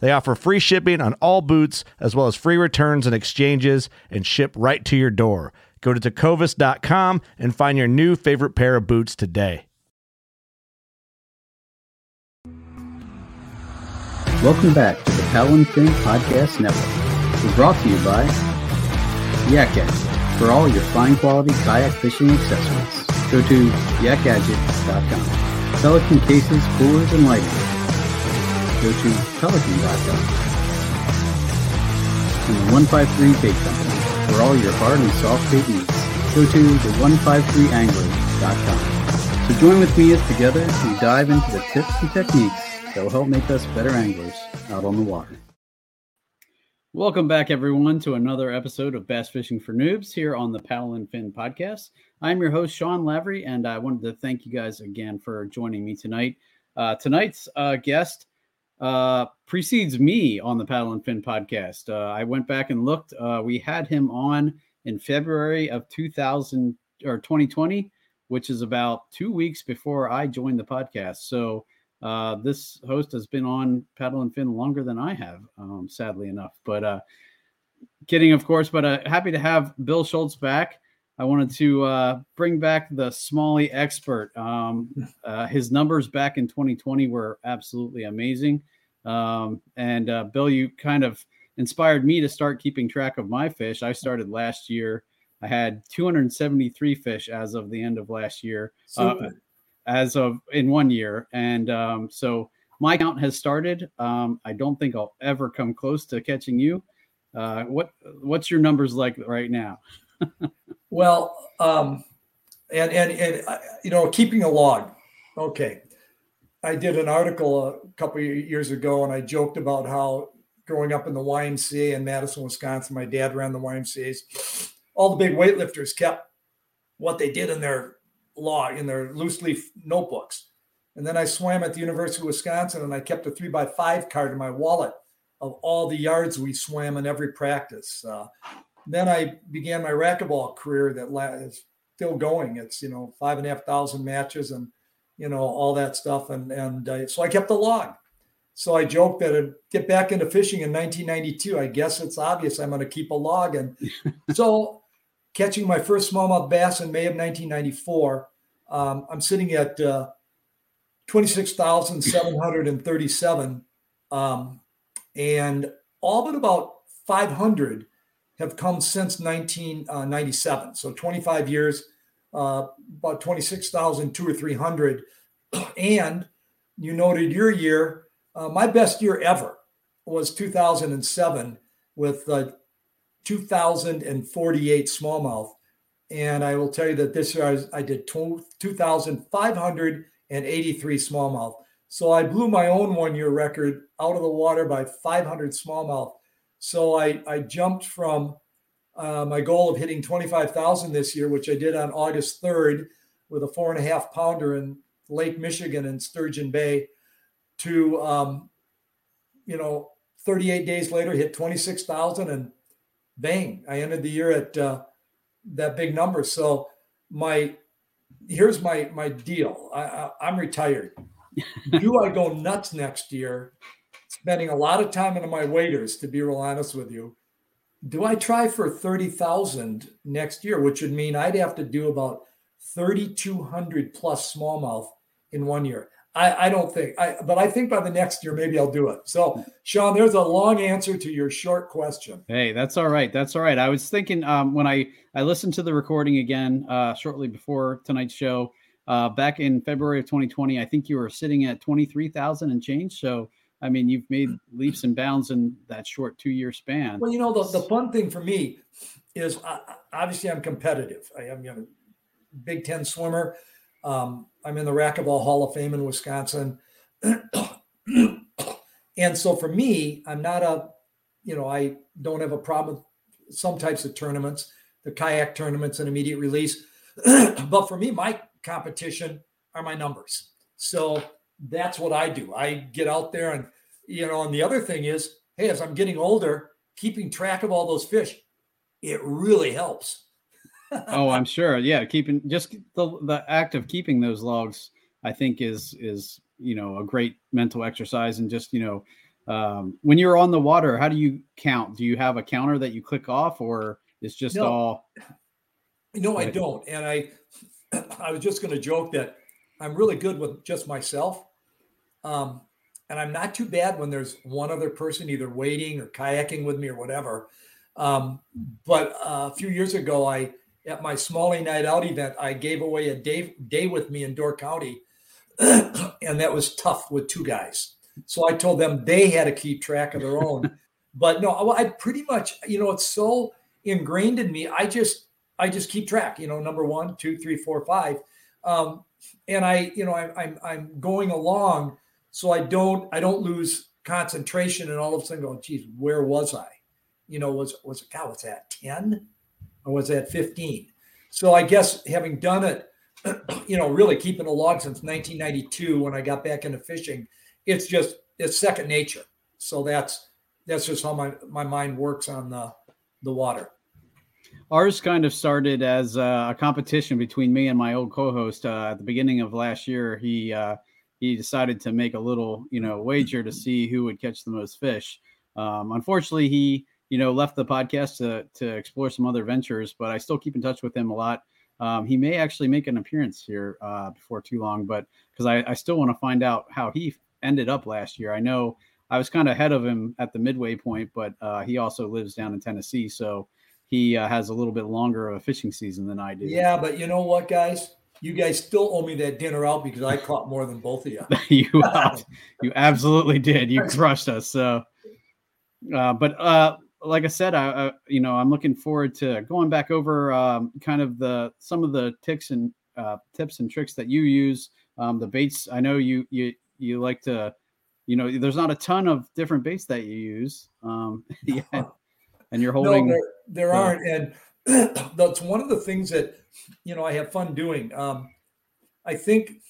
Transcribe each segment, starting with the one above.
They offer free shipping on all boots, as well as free returns and exchanges, and ship right to your door. Go to tecovas.com and find your new favorite pair of boots today. Welcome back to the and Fin Podcast Network. We're brought to you by Yak Gadget for all your fine quality kayak fishing accessories. Go to yakgadget.com. Pelican cases, coolers, and lighting. Go to pelican.com. The 153 Bait Company for all your hard and soft bait needs. Go to the 153angler.com. So join with me as together we dive into the tips and techniques that will help make us better anglers out on the water. Welcome back, everyone, to another episode of Bass Fishing for Noobs here on the Paddle and Fin podcast. I'm your host, Sean Lavery, and I wanted to thank you guys again for joining me tonight. Uh, tonight's uh, guest uh, precedes me on the Paddle and Fin podcast. Uh, I went back and looked. Uh, we had him on in February of 2000 or 2020, which is about two weeks before I joined the podcast. So uh, this host has been on Paddle and Fin longer than I have, um, sadly enough. But uh, kidding, of course. But uh, happy to have Bill Schultz back. I wanted to uh, bring back the Smallie expert. Um, uh, his numbers back in 2020 were absolutely amazing. Um, and uh, Bill, you kind of inspired me to start keeping track of my fish. I started last year. I had 273 fish as of the end of last year, uh, as of in one year. And um, so my count has started. Um, I don't think I'll ever come close to catching you. Uh, what what's your numbers like right now? well, um, and and and uh, you know, keeping a log. Okay, I did an article a couple years ago, and I joked about how growing up in the YMCA in Madison, Wisconsin, my dad ran the YMCA's. All the big weightlifters kept what they did in their log in their loose leaf notebooks. And then I swam at the University of Wisconsin, and I kept a three by five card in my wallet of all the yards we swam in every practice. Uh, then I began my racquetball career that is still going. It's you know five and a half thousand matches and you know all that stuff, and and uh, so I kept a log. So I joked that I'd get back into fishing in 1992. I guess it's obvious I'm going to keep a log, and so catching my first smallmouth bass in May of 1994, um, I'm sitting at uh, 26,737, um, and all but about 500 have come since 1997. So 25 years, uh, about 26,000, two or 300. And you noted your year. Uh, my best year ever was 2007 with uh, 2,048 smallmouth. And I will tell you that this year I, was, I did 2,583 smallmouth. So I blew my own one year record out of the water by 500 smallmouth so I, I jumped from uh, my goal of hitting 25,000 this year, which I did on August 3rd with a four and a half pounder in Lake Michigan and Sturgeon Bay, to, um, you know, 38 days later, hit 26,000 and bang, I ended the year at uh, that big number. So my here's my my deal. I, I I'm retired. Do I go nuts next year? Spending a lot of time into my waders, to be real honest with you. Do I try for thirty thousand next year, which would mean I'd have to do about thirty two hundred plus smallmouth in one year? I, I don't think, I, but I think by the next year, maybe I'll do it. So, Sean, there's a long answer to your short question. Hey, that's all right. That's all right. I was thinking um, when I, I listened to the recording again uh, shortly before tonight's show, uh, back in February of 2020, I think you were sitting at 23,000 and change. So, I mean, you've made leaps and bounds in that short two year span. Well, you know, the, the fun thing for me is obviously I'm competitive. I am you know, Big Ten swimmer. Um, I'm in the Racquetball Hall of Fame in Wisconsin. and so for me, I'm not a, you know, I don't have a problem with some types of tournaments, the kayak tournaments and immediate release. but for me, my competition are my numbers. So that's what I do. I get out there and, you know, and the other thing is, hey, as I'm getting older, keeping track of all those fish, it really helps oh, I'm sure. Yeah, keeping just the the act of keeping those logs, I think is is you know a great mental exercise and just you know um, when you're on the water, how do you count? Do you have a counter that you click off, or it's just no. all? No, I don't. And I I was just going to joke that I'm really good with just myself. Um, and I'm not too bad when there's one other person either waiting or kayaking with me or whatever. Um, but uh, a few years ago, I at my Smallie Night Out event, I gave away a day day with me in Door County, and that was tough with two guys. So I told them they had to keep track of their own. but no, I pretty much, you know, it's so ingrained in me. I just I just keep track. You know, number one, two, three, four, five, um, and I, you know, I, I'm I'm going along, so I don't I don't lose concentration, and all of a sudden go, geez, where was I? You know, was was God was that ten? or was at 15. So I guess having done it, you know, really keeping a log since 1992 when I got back into fishing, it's just it's second nature. So that's that's just how my my mind works on the the water. Ours kind of started as a competition between me and my old co-host uh, at the beginning of last year. He uh, he decided to make a little, you know, wager to see who would catch the most fish. Um, unfortunately, he you know, left the podcast to to explore some other ventures, but I still keep in touch with him a lot. Um, he may actually make an appearance here uh, before too long, but because I, I still want to find out how he ended up last year. I know I was kind of ahead of him at the midway point, but uh, he also lives down in Tennessee, so he uh, has a little bit longer of a fishing season than I do. Yeah, but you know what, guys? You guys still owe me that dinner out because I caught more than both of you. you, you absolutely did. You crushed us. So, uh, but uh, like I said, I, I, you know I'm looking forward to going back over um, kind of the some of the ticks and uh, tips and tricks that you use. Um, the baits, I know you you you like to, you know, there's not a ton of different baits that you use. Um, yeah, and you're holding. No, there, there aren't, and that's one of the things that you know I have fun doing. Um, I think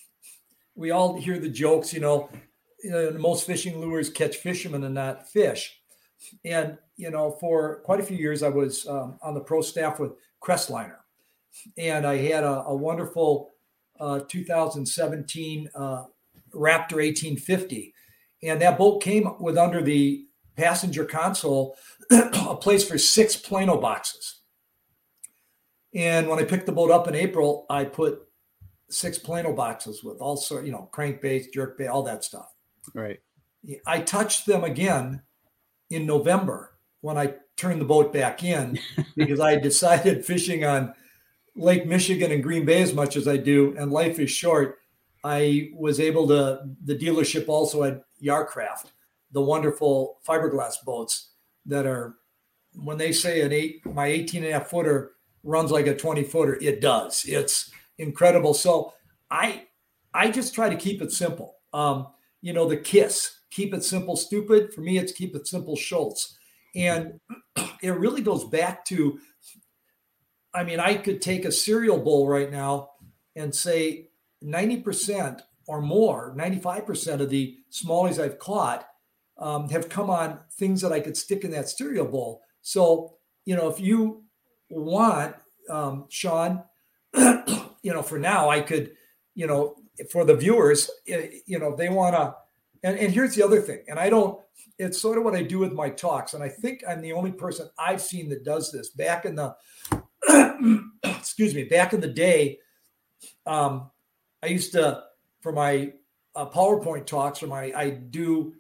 we all hear the jokes, you know, know, most fishing lures catch fishermen and not fish. And, you know, for quite a few years, I was um, on the pro staff with Crestliner. And I had a, a wonderful uh, 2017 uh, Raptor 1850. And that boat came with under the passenger console a place for six Plano boxes. And when I picked the boat up in April, I put six Plano boxes with all sort, you know, crankbaits, jerkbait, all that stuff. Right. I touched them again in November when I turned the boat back in because I decided fishing on Lake Michigan and Green Bay as much as I do, and life is short. I was able to, the dealership also had Yarcraft, the wonderful fiberglass boats that are, when they say an eight, my 18 and a half footer runs like a 20 footer, it does. It's incredible. So I, I just try to keep it simple. Um, you know, the kiss, keep it simple, stupid. For me, it's keep it simple, Schultz. And it really goes back to I mean, I could take a cereal bowl right now and say 90% or more, 95% of the smallies I've caught um, have come on things that I could stick in that cereal bowl. So, you know, if you want, um, Sean, you know, for now, I could, you know, for the viewers, you know, they want to, and, and here's the other thing, and I don't, it's sort of what I do with my talks, and I think I'm the only person I've seen that does this. Back in the, excuse me, back in the day, um, I used to for my uh, PowerPoint talks or my I do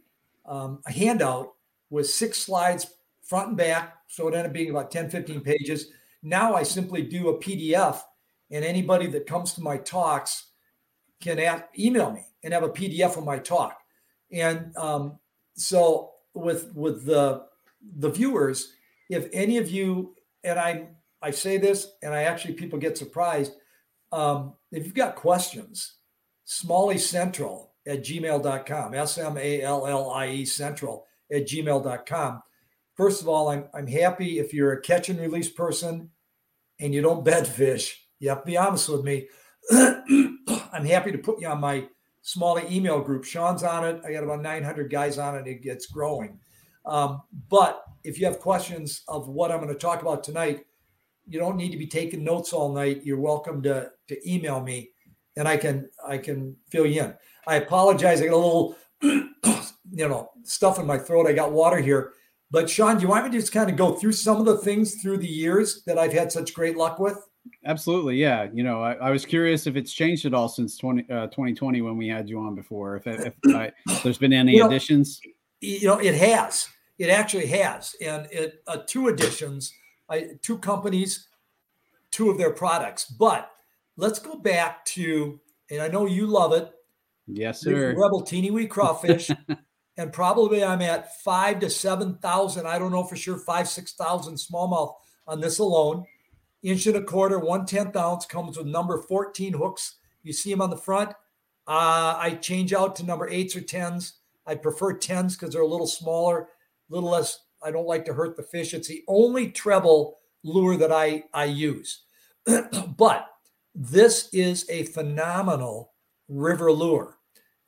um, a handout with six slides front and back, so it ended up being about 10, 15 pages. Now I simply do a PDF, and anybody that comes to my talks can ask, email me and have a PDF of my talk. And um, so with with the the viewers, if any of you and I I say this and I actually people get surprised. Um, if you've got questions, Smallie Central at gmail.com, S M A L L I E Central at gmail.com. First of all, I'm, I'm happy if you're a catch and release person and you don't bed fish. You have to be honest with me. I'm happy to put you on my Smallie email group. Sean's on it. I got about 900 guys on it. It gets growing. Um, but if you have questions of what I'm going to talk about tonight, you don't need to be taking notes all night. You're welcome to, to email me and I can I can fill you in. I apologize. I got a little you know stuff in my throat. I got water here. But Sean, do you want me to just kind of go through some of the things through the years that I've had such great luck with? Absolutely, yeah. You know, I, I was curious if it's changed at all since 20, uh, 2020 when we had you on before. If, if I, there's been any you know, additions, you know, it has. It actually has, and it uh, two additions, I, two companies, two of their products. But let's go back to, and I know you love it. Yes, sir. Rebel teeny wee crawfish. and probably I'm at five to 7,000. I don't know for sure, five, 6,000 smallmouth on this alone. Inch and a quarter, one tenth ounce comes with number 14 hooks. You see them on the front. Uh, I change out to number eights or tens. I prefer tens because they're a little smaller, a little less. I don't like to hurt the fish. It's the only treble lure that I, I use. but this is a phenomenal river lure.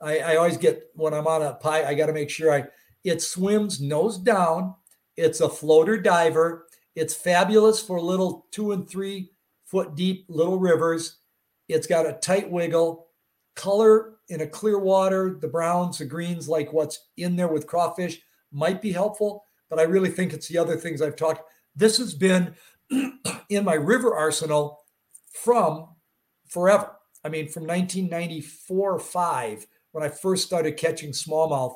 I, I always get when I'm on a pie, I got to make sure I it swims nose down. It's a floater diver. It's fabulous for little two and three foot deep little rivers. It's got a tight wiggle, color in a clear water, the browns, the greens, like what's in there with crawfish might be helpful, but I really think it's the other things I've talked. This has been in my river arsenal from forever. I mean, from 1994 or five, when I first started catching smallmouth,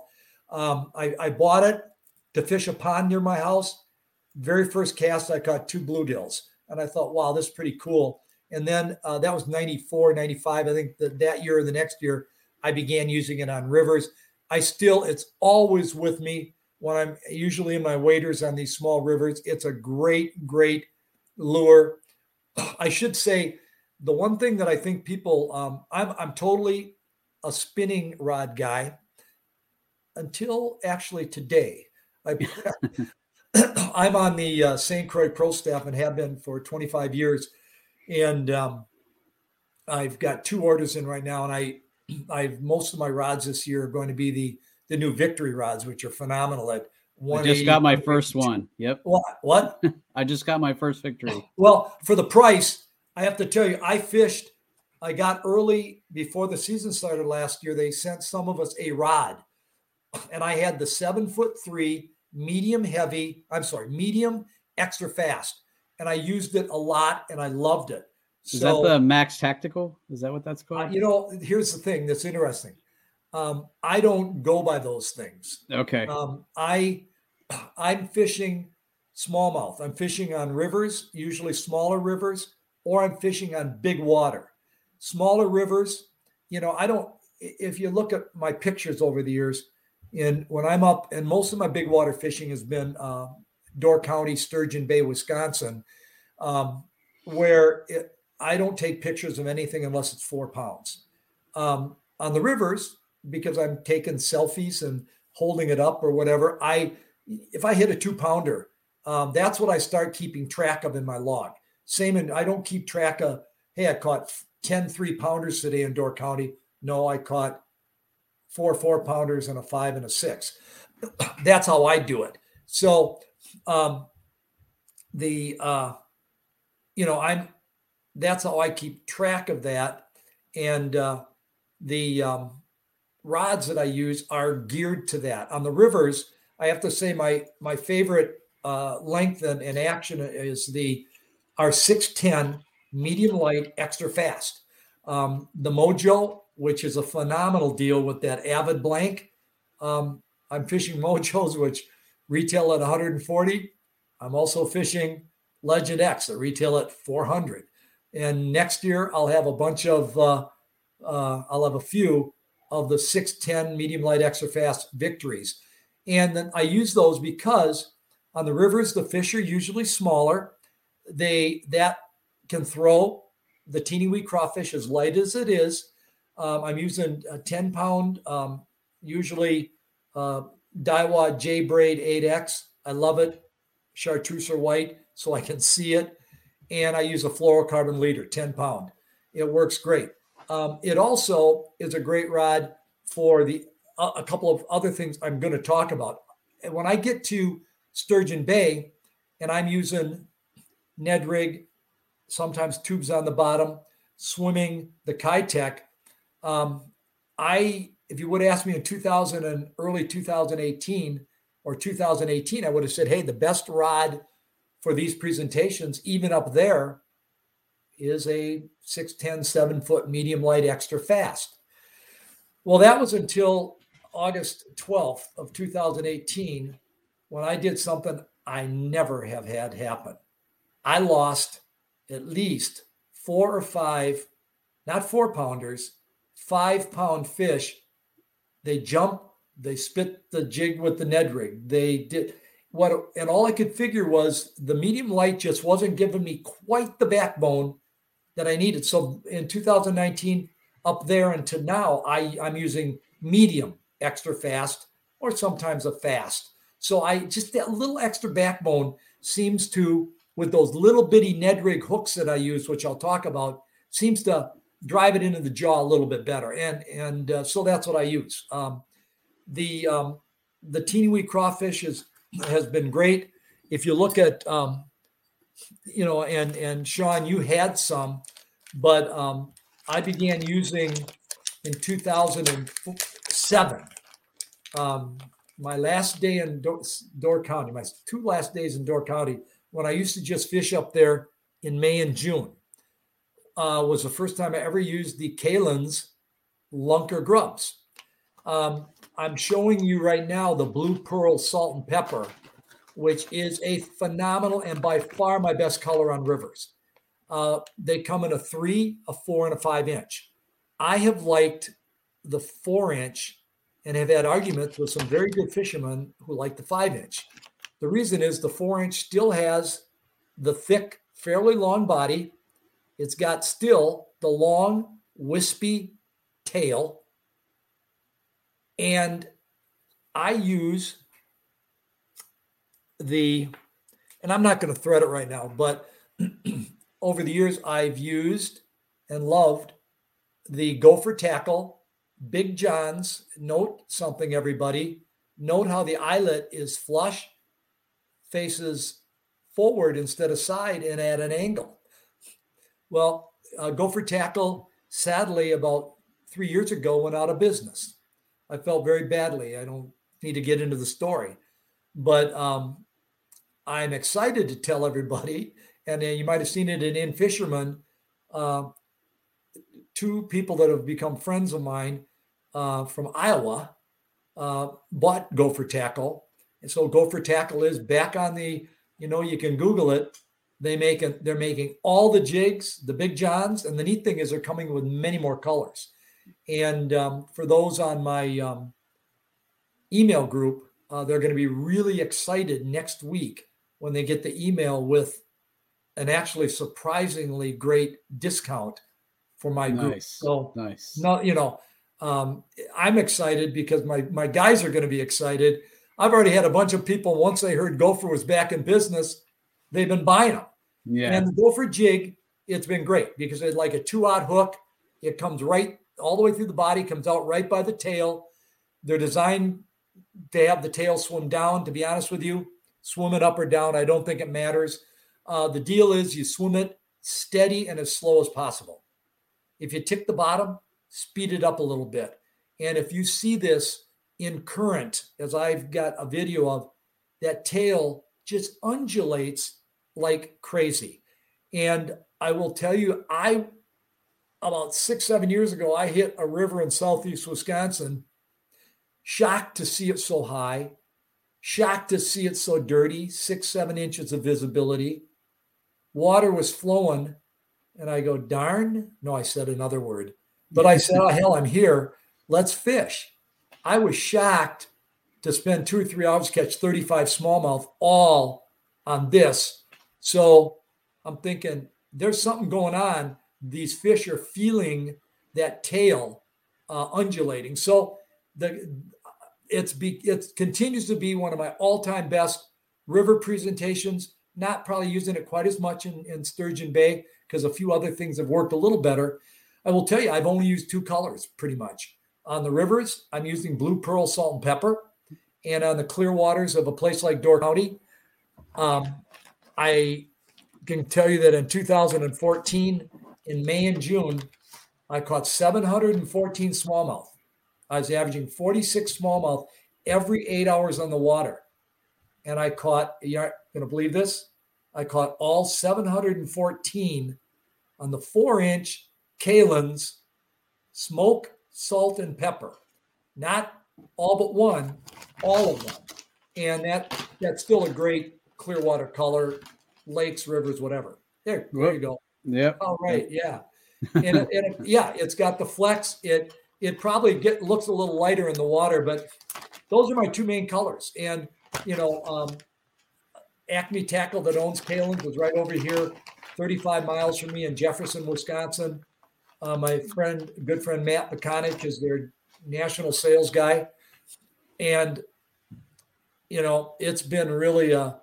um, I, I bought it to fish a pond near my house. Very first cast, I caught two bluegills. And I thought, wow, this is pretty cool. And then uh, that was 94, 95. I think that, that year or the next year, I began using it on rivers. I still, it's always with me when I'm usually in my waders on these small rivers. It's a great, great lure. I should say the one thing that I think people, um, I'm, I'm totally a spinning rod guy until actually today. I, I'm on the uh, St. Croix Pro staff and have been for 25 years, and um, I've got two orders in right now, and I, I've most of my rods this year are going to be the the new Victory rods, which are phenomenal at I just got my first one. Yep. What? What? I just got my first victory. Well, for the price, I have to tell you, I fished. I got early before the season started last year. They sent some of us a rod, and I had the seven foot three, medium heavy. I'm sorry, medium extra fast, and I used it a lot, and I loved it. Is so, that the Max Tactical? Is that what that's called? You know, here's the thing that's interesting. Um, I don't go by those things. Okay. Um, I I'm fishing smallmouth. I'm fishing on rivers, usually smaller rivers or I'm fishing on big water. Smaller rivers, you know, I don't, if you look at my pictures over the years, and when I'm up, and most of my big water fishing has been uh, Door County, Sturgeon Bay, Wisconsin, um, where it, I don't take pictures of anything unless it's four pounds. Um, on the rivers, because I'm taking selfies and holding it up or whatever, I if I hit a two pounder, um, that's what I start keeping track of in my log. Same in, I don't keep track of, hey, I caught 10 three pounders today in Door County. No, I caught four four pounders and a five and a six. That's how I do it. So, um, the uh, you know I'm that's how I keep track of that, and uh, the um, rods that I use are geared to that. On the rivers, I have to say my my favorite uh, length and, and action is the our 610 medium light extra fast. Um, the Mojo, which is a phenomenal deal with that Avid blank. Um, I'm fishing Mojos, which retail at 140. I'm also fishing Legend X that retail at 400. And next year I'll have a bunch of, uh, uh, I'll have a few of the 610 medium light extra fast victories. And then I use those because on the rivers, the fish are usually smaller. They that can throw the teeny wee crawfish as light as it is. Um, I'm using a 10 pound, um, usually uh, Daiwa J Braid 8X. I love it. Chartreuse or white, so I can see it. And I use a fluorocarbon leader, 10 pound. It works great. Um, it also is a great rod for the uh, a couple of other things I'm going to talk about. When I get to Sturgeon Bay and I'm using Ned rig, sometimes tubes on the bottom, swimming the Keitech, um, I if you would ask me in 2000 and early 2018 or 2018, I would have said, hey, the best rod for these presentations, even up there, is a 6'10, 7 foot medium light extra fast. Well, that was until August 12th of 2018 when I did something I never have had happen. I lost at least four or five, not four pounders, five pound fish. They jump, they spit the jig with the Ned rig. They did what, and all I could figure was the medium light just wasn't giving me quite the backbone that I needed. So in 2019, up there until now, I, I'm using medium extra fast or sometimes a fast. So I just that little extra backbone seems to, with those little bitty Ned rig hooks that I use, which I'll talk about, seems to drive it into the jaw a little bit better. And and uh, so that's what I use. Um, the um, the teeny wee crawfish is has been great. If you look at um, you know, and and Sean, you had some, but um, I began using in 2007. Um, my last day in Door, Door County, my two last days in Door County, when I used to just fish up there in May and June, uh, was the first time I ever used the Kalin's Lunker grubs. Um, I'm showing you right now the Blue Pearl Salt and Pepper which is a phenomenal and by far my best color on rivers. Uh, they come in a three, a four, and a five inch. I have liked the four inch and have had arguments with some very good fishermen who like the five inch. The reason is the four inch still has the thick, fairly long body. It's got still the long, wispy tail. And I use the, and I'm not going to thread it right now, but over the years, I've used and loved the Gopher Tackle, Big John's. Note something, everybody. Note how the eyelet is flush, faces forward instead of side and at an angle. Well, uh, Gopher Tackle, sadly, about three years ago, went out of business. I felt very badly. I don't need to get into the story, but um, I'm excited to tell everybody, and uh, you might have seen it in In Fisherman. Uh, two people that have become friends of mine uh, from Iowa uh, bought Gopher Tackle, and so Gopher Tackle is back on the. You know, you can Google it. They make it. They're making all the jigs, the big johns, and the neat thing is they're coming with many more colors. And um, for those on my um, email group, uh, they're going to be really excited next week when they get the email with an actually surprisingly great discount for my nice. group. So nice. No, you know, um, I'm excited because my my guys are going to be excited. I've already had a bunch of people once they heard Gopher was back in business, they've been buying them. Yeah. And the Gopher jig, it's been great because it's like a two-aught hook. It comes right all the way through the body, comes out right by the tail. They're designed to have the tail swim down. To be honest with you, swim it up or down. I don't think it matters. Uh, the deal is you swim it steady and as slow as possible. If you tick the bottom, speed it up a little bit. And if you see this in current, as I've got a video of, that tail just undulates like crazy. And I will tell you, I about six, seven years ago, I hit a river in southeast Wisconsin, shocked to see it so high, shocked to see it so dirty, six, seven inches of visibility. Water was flowing. And I go, darn. No, I said another word. But I said, oh, hell, I'm here. Let's fish. I was shocked to spend two or three hours catch 35 smallmouth all on this. So I'm thinking there's something going on. These fish are feeling that tail uh, undulating. So the it's be it continues to be one of my all-time best river presentations. Not probably using it quite as much in, in Sturgeon Bay because a few other things have worked a little better. I will tell you, I've only used two colors pretty much. On the rivers, I'm using blue pearl salt and pepper. And on the clear waters of a place like Door County, um, I can tell you that in 2014, in May and June, I caught 714 smallmouth. I was averaging 46 smallmouth every eight hours on the water. And I caught, you're going to believe this? I caught all 714 on the four inch Kalin's smoke, salt, and pepper. Not all but one, all of them. And that that's still a great clear water color, lakes, rivers, whatever. There, there you go. Yep. All right, yeah. And, it, and it, yeah, it's got the flex. It it probably get looks a little lighter in the water, but those are my two main colors. And you know, um, Acme Tackle that owns Kalin's was right over here, 35 miles from me in Jefferson, Wisconsin. Uh, my friend, good friend Matt McConich is their national sales guy. And, you know, it's been really a,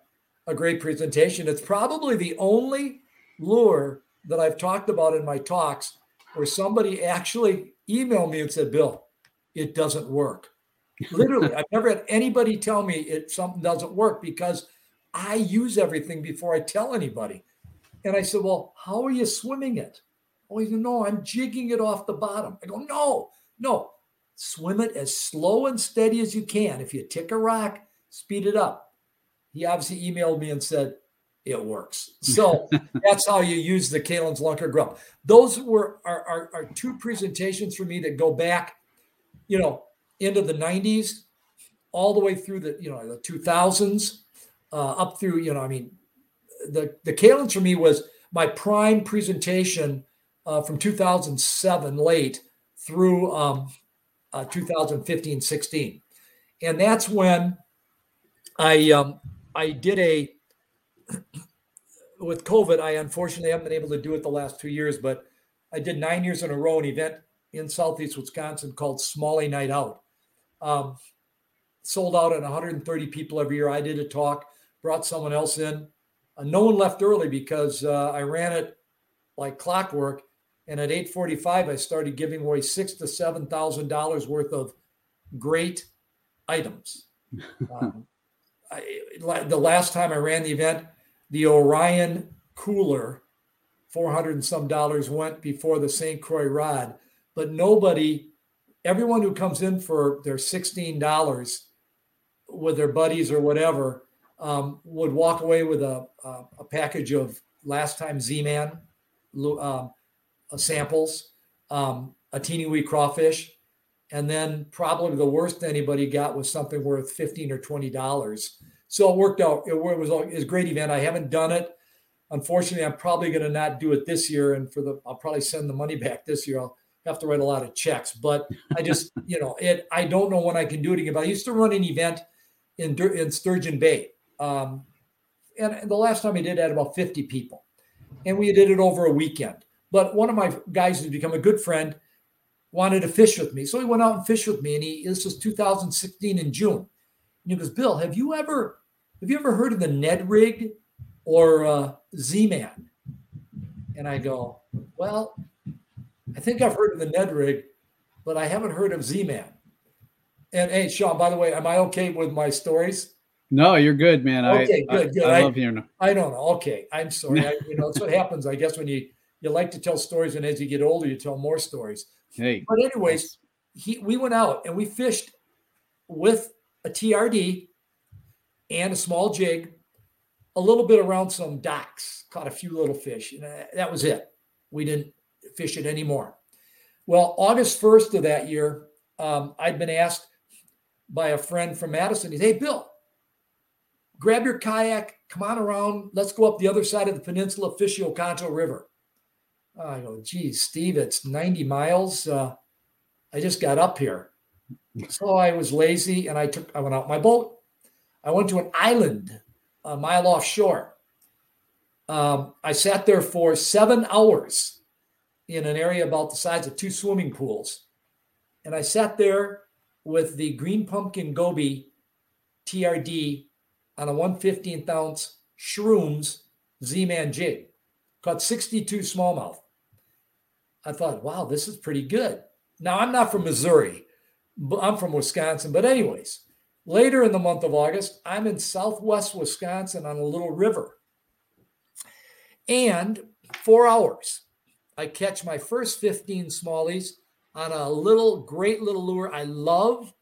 a great presentation. It's probably the only lure that I've talked about in my talks where somebody actually emailed me and said, Bill, it doesn't work. Literally, I've never had anybody tell me it something doesn't work because I use everything before I tell anybody. And I said, Well, how are you swimming it? Oh, he said, No, I'm jigging it off the bottom. I go, No, no, swim it as slow and steady as you can. If you tick a rock, speed it up. He obviously emailed me and said, it works. So that's how you use the Kalin's Lunker Grub. Those were are, are, are, two presentations for me that go back, you know, into the 90s, all the way through the, you know, the 2000s, uh, up through, you know, I mean, the, the Kalin's for me was my prime presentation uh, from 2007 late through um, uh, 2015 16 and that's when i um, i did a with covid i unfortunately haven't been able to do it the last two years but i did nine years in a row an event in southeast wisconsin called smallie night out. Um, sold out at 130 people every year. I did a talk brought someone else in. Uh, no one left early because uh, i ran it like clockwork and at 8:45, I started giving away six to seven thousand dollars worth of great items. um, I, the last time I ran the event, the Orion cooler, four hundred and some dollars went before the St. Croix rod, but nobody, everyone who comes in for their sixteen dollars with their buddies or whatever, um, would walk away with a, a, a package of last time Z-Man. Um, uh, samples, um, a teeny wee crawfish, and then probably the worst anybody got was something worth fifteen or twenty dollars. So it worked out. It was, it was a great event. I haven't done it. Unfortunately, I'm probably going to not do it this year, and for the I'll probably send the money back this year. I'll have to write a lot of checks, but I just you know it. I don't know when I can do it again. But I used to run an event in in Sturgeon Bay, um, and the last time I did, I had about 50 people, and we did it over a weekend. But one of my guys who's become a good friend wanted to fish with me. So he went out and fished with me. And he this was 2016 in June. And he goes, Bill, have you ever have you ever heard of the Ned rig or uh, Z-Man? And I go, Well, I think I've heard of the Ned rig, but I haven't heard of Z-Man. And hey, Sean, by the way, am I okay with my stories? No, you're good, man. Okay, I, good, good. I, I I- love hearing. I don't know. Okay, I'm sorry. I, you know, that's what happens. I guess when you you like to tell stories, and as you get older, you tell more stories. Hey, But anyways, he we went out and we fished with a TRD and a small jig, a little bit around some docks, caught a few little fish, and uh, that was it. We didn't fish it anymore. Well, August 1st of that year, um, I'd been asked by a friend from Madison, he's, Hey, Bill, grab your kayak, come on around, let's go up the other side of the peninsula, fish the Oconto River. I go, geez, Steve, it's 90 miles. Uh, I just got up here. So I was lazy and I took I went out my boat. I went to an island a mile offshore. Um, I sat there for seven hours in an area about the size of two swimming pools. And I sat there with the green pumpkin goby TRD on a 115th ounce ShroomZ Z-Man jig. Caught 62 smallmouth. I thought, wow, this is pretty good. Now I'm not from Missouri, but I'm from Wisconsin. But anyways, later in the month of August, I'm in Southwest Wisconsin on a little river, and four hours, I catch my first 15 smallies on a little great little lure. I love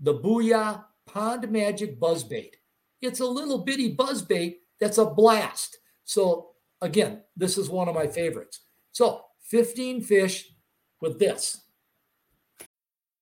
the Booyah Pond Magic Buzzbait. It's a little bitty buzzbait that's a blast. So again, this is one of my favorites. So 15 fish with this.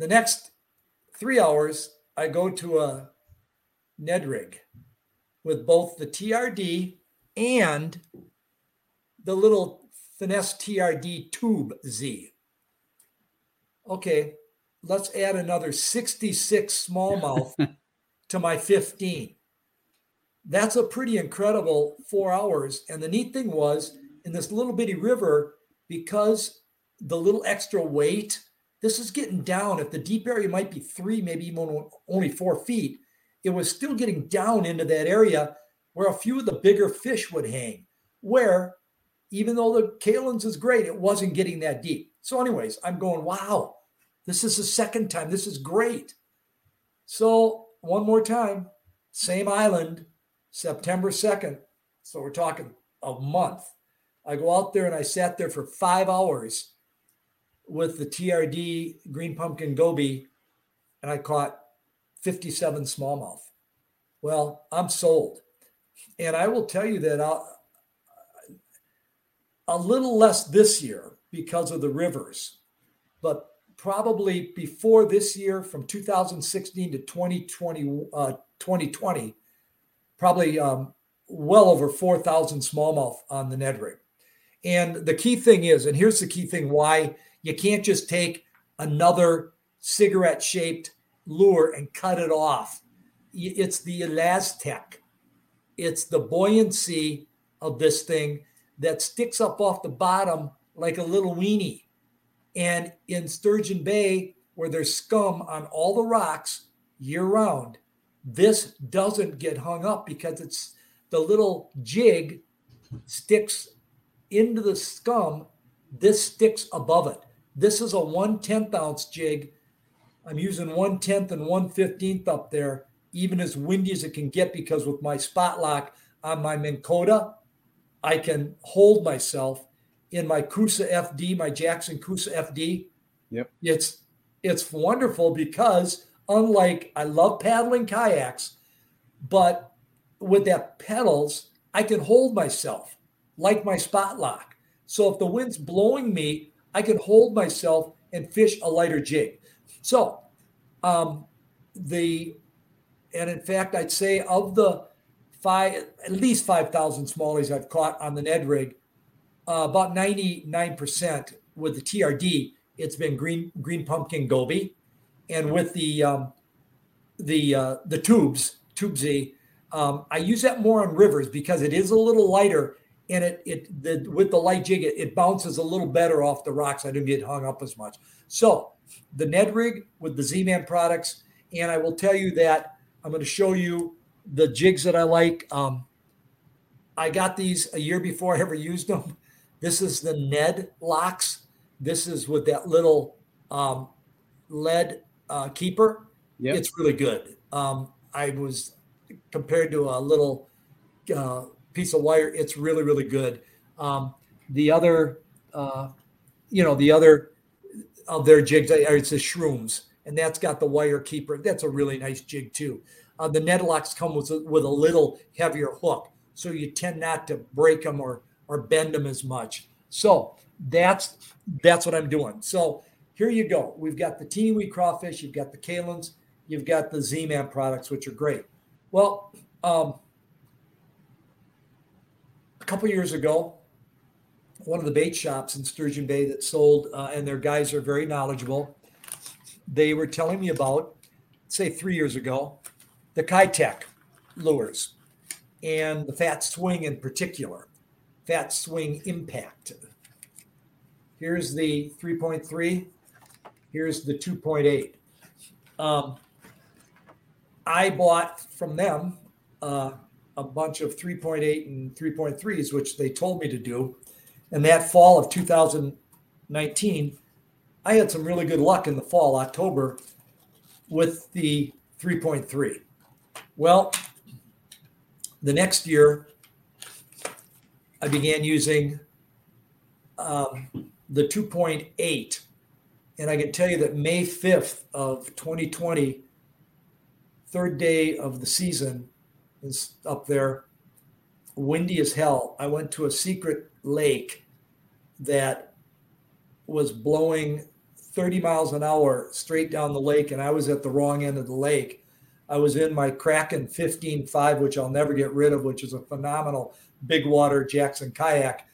The next three hours, I go to a Ned rig with both the TRD and the little Finesse TRD Tube Z. Okay, let's add another 66 smallmouth to my 15. That's a pretty incredible four hours. And the neat thing was in this little bitty river, because the little extra weight, this is getting down. If the deep area might be three, maybe even only four feet, it was still getting down into that area where a few of the bigger fish would hang. Where, even though the Kalins is great, it wasn't getting that deep. So, anyways, I'm going, wow, this is the second time. This is great. So, one more time, same island, September 2nd. So, we're talking a month. I go out there and I sat there for five hours with the TRD green pumpkin goby, and I caught 57 smallmouth. Well, I'm sold. And I will tell you that I'll, a little less this year because of the rivers, but probably before this year, from 2016 to 2020, uh, 2020, probably um, well over 4,000 smallmouth on the Ned rig. And the key thing is, and here's the key thing why you can't just take another cigarette shaped lure and cut it off. It's the ElaZtech, it's the buoyancy of this thing that sticks up off the bottom like a little weenie. And in Sturgeon Bay, where there's scum on all the rocks year round, this doesn't get hung up because it's the little jig sticks into the scum. This sticks above it. This is a one tenth ounce jig. I'm using one tenth and one fifteenth up there, even as windy as it can get, because with my spot lock on my Minn Kota, I can hold myself in my Coosa FD, my Jackson Coosa FD. Yep. It's it's wonderful because unlike I love paddling kayaks, but with that pedals, I can hold myself like my spot lock. So if the wind's blowing me, I can hold myself and fish a lighter jig. So um, the and in fact, I'd say of the five at least five thousand smallies I've caught on the Ned rig, uh, about ninety nine percent with the TRD, it's been green green pumpkin goby, and with the um, the uh, the tubes Tube Z. Um, I use that more on rivers because it is a little lighter and it it the with the light jig it, it bounces a little better off the rocks. I didn't get hung up as much. So the Ned rig with the Z-Man products, and I will tell you that I'm going to show you the jigs that I like. Um, I got these a year before I ever used them. This is the Ned locks. This is with that little um, lead uh, keeper. Yep. It's really good. Um, I was compared to a little uh, piece of wire. It's really, really good. Um, the other, uh, you know, the other of their jigs, it's the ShroomZ, and that's got the wire keeper. That's a really nice jig too. Uh, the NedlockZ come with, with a little heavier hook, so you tend not to break them or or bend them as much. So that's that's what I'm doing. So here you go. We've got the wee crawfish, you've got the Kalin's, you've got the Z-Man products, which are great. Well, um, a couple years ago, one of the bait shops in Sturgeon Bay that sold, uh, and their guys are very knowledgeable. They were telling me about, say, three years ago, the Keitech lures and the Fat Swing in particular, Fat Swing Impact. Here's the 3.3. Here's the 2.8. Um, I bought from them uh, a bunch of 3.8 and 3.3s, which they told me to do. And that fall of 2019, I had some really good luck in the fall, October, with the 3.3. Well, the next year, I began using um, the 2.8 and I can tell you that May 5th of 2020, third day of the season, is up there, windy as hell. I went to a secret lake that was blowing 30 miles an hour straight down the lake, and I was at the wrong end of the lake. I was in my Kraken 15.5, which I'll never get rid of, which is a phenomenal big water Jackson kayak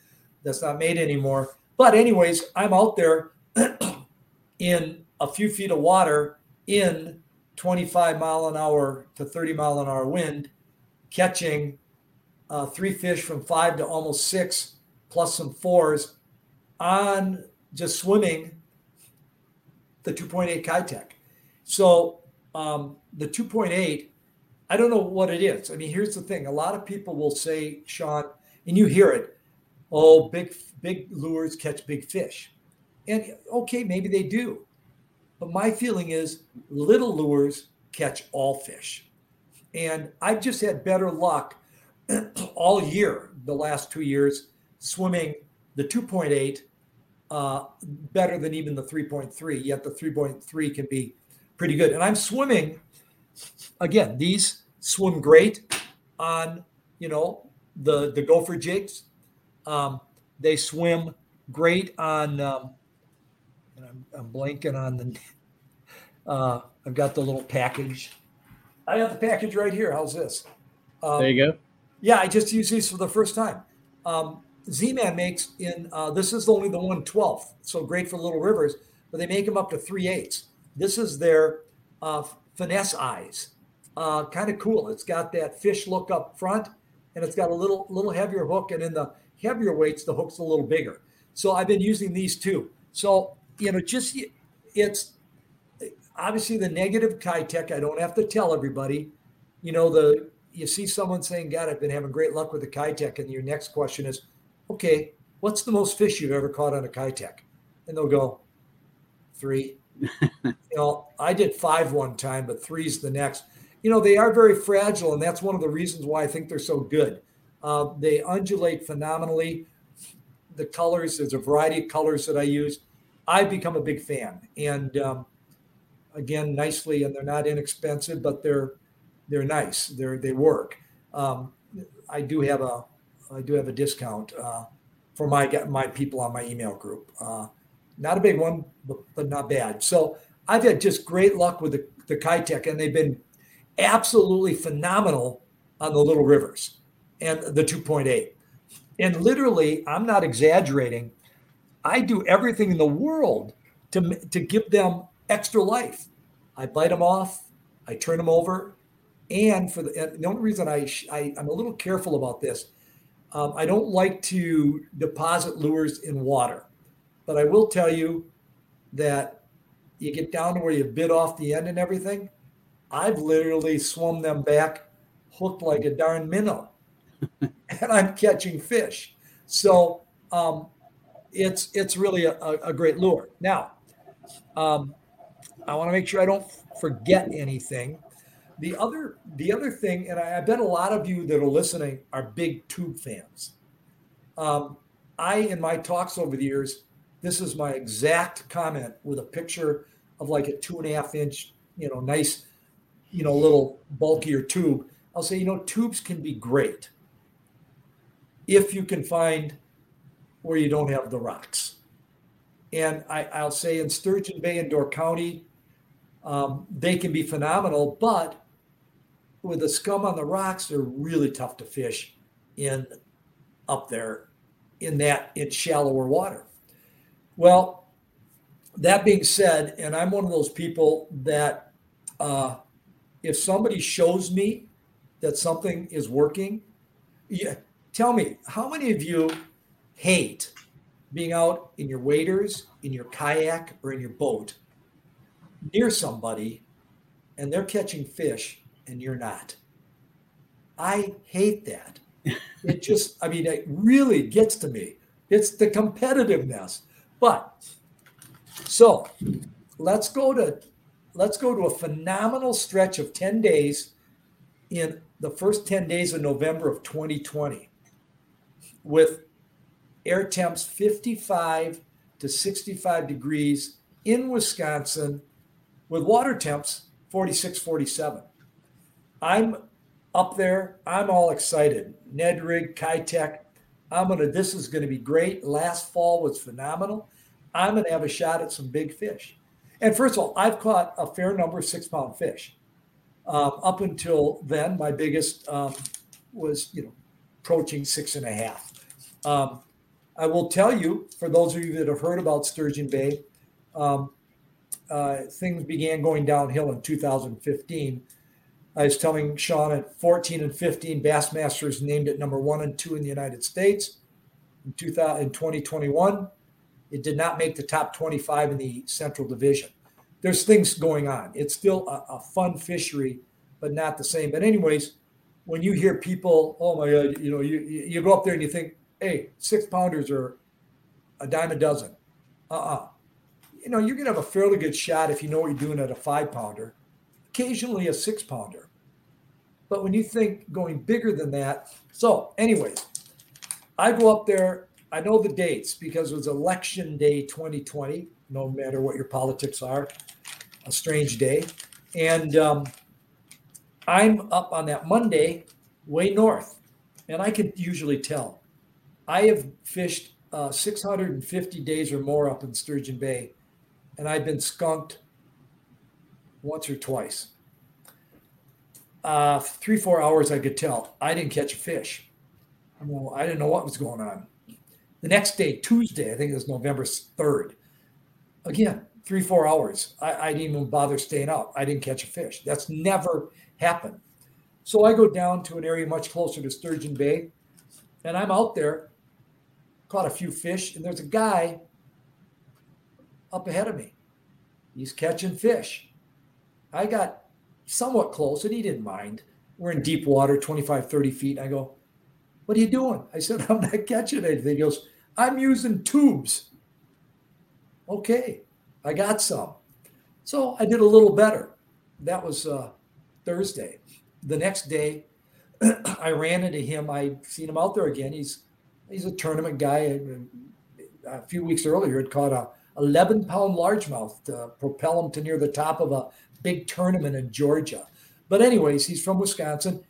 that's not made anymore. But, anyways, I'm out there in a few feet of water in 25 mile an hour to 30 mile an hour wind, catching uh, three fish from five to almost six, plus some fours on just swimming the 2.8 Keitech. So um, the 2.8, I don't know what it is. I mean, here's the thing: a lot of people will say, Sean, and you hear it, "Oh, big big lures catch big fish." And okay, maybe they do. But my feeling is little lures catch all fish. And I've just had better luck all year, the last two years, swimming the 2.8 uh, better than even the 3.3. Yet the 3.3 can be pretty good. And I'm swimming, again, these swim great on, you know, the, the gopher jigs. Um, they swim great on um, I'm, I'm blanking on the. Uh, I've got the little package. I have the package right here. How's this? Um, there you go. Yeah, I just used these for the first time. Um, Z-Man makes in uh, this is only the one twelfth, so great for little rivers, but they make them up to three eighths. This is their uh, Finesse EyeZ. Uh, kind of cool. It's got that fish look up front, and it's got a little little heavier hook, and in the heavier weights, the hook's a little bigger. So I've been using these too. So you know, just it's obviously the negative Keitech. I don't have to tell everybody. You know, the you see someone saying, "God, I've been having great luck with the Keitech," and your next question is, "Okay, what's the most fish you've ever caught on a Keitech?" And they'll go, three. you know, I did five one time, but three's the next. You know, they are very fragile, and that's one of the reasons why I think they're so good. Uh, they undulate phenomenally. The colors, there's a variety of colors that I use. I've become a big fan. And um, again, nicely, and they're not inexpensive, but they're they're nice. They're they work. Um, I do have a I do have a discount uh, for my my people on my email group. Uh, not a big one, but, but not bad. So I've had just great luck with the, the Keitech, and they've been absolutely phenomenal on the Little Rivers and the 2.8. And literally, I'm not exaggerating. I do everything in the world to, to give them extra life. I bite them off, I turn them over, And for the, the only reason I, I am a little careful about this, um, I don't like to deposit lures in water, but I will tell you that you get down to where you bit off the end and everything. I've literally swum them back, hooked like a darn minnow, and I'm catching fish. So um, it's it's really a, a great lure. Now, um, I want to make sure I don't forget anything. The other the other thing, and I, I, bet a lot of you that are listening are big tube fans. Um, I in my talks over the years, this is my exact comment with a picture of like a two and a half inch, you know, nice, you know, little bulkier tube. I'll say, you know, tubes can be great if you can find where you don't have the rocks. And I, will say in Sturgeon Bay and Door County, um, they can be phenomenal, but with the scum on the rocks, they're really tough to fish in up there in that in shallower water. Well, that being said, and I'm one of those people that uh, if somebody shows me that something is working, yeah, tell me how many of you hate being out in your waders, in your kayak, or in your boat near somebody and they're catching fish and you're not. I hate that. It just, I mean, it really gets to me. It's the competitiveness. But so let's go to let's go to a phenomenal stretch of 10 days in the first 10 days of November of 2020 with air temps 55 to 65 degrees in Wisconsin with water temps 46, 47. I'm up there. I'm all excited. Ned Rig, Keitech. I'm gonna. This is gonna be great. Last fall was phenomenal. I'm gonna have a shot at some big fish. And first of all, I've caught a fair number of six pound fish. Um, up until then, my biggest um, was you know approaching six and a half. Um, I will tell you, for those of you that have heard about Sturgeon Bay, um, uh, things began going downhill in 2015. I was telling Sean at 14 and 15, Bassmasters named it number one and two in the United States. In, 2000, in 2021, it did not make the top 25 in the Central Division. There's things going on. It's still a, a fun fishery, but not the same. But anyways, when you hear people, oh my God, you know, you you go up there and you think, hey, six pounders are a dime a dozen. Uh-uh. You know, you're gonna have a fairly good shot if you know what you're doing at a five pounder, occasionally a six pounder. But when you think going bigger than that, so anyways, I go up there. I know the dates because it was election day 2020. No matter what your politics are, a strange day, and um, I'm up on that Monday, way north, and I can usually tell I have fished uh, 650 days or more up in Sturgeon Bay, and I've been skunked once or twice. Uh, three, four hours, I could tell I didn't catch a fish. I didn't know what was going on. The next day, Tuesday, I think it was November 3rd. Again, three, four hours. I, I didn't even bother staying out. I didn't catch a fish. That's never happened. So I go down to an area much closer to Sturgeon Bay, and I'm out there caught a few fish, and there's a guy up ahead of me. He's catching fish. I got somewhat close, and he didn't mind. We're in deep water, 25, 30 feet. I go, What are you doing? I said, I'm not catching anything. He goes, I'm using tubes. Okay, I got some. So I did a little better. That was uh, Thursday. The next day, I ran into him. I seen him out there again. He's He's a tournament guy. A few weeks earlier, had caught a 11 pound largemouth to propel him to near the top of a big tournament in Georgia. But anyways, he's from Wisconsin,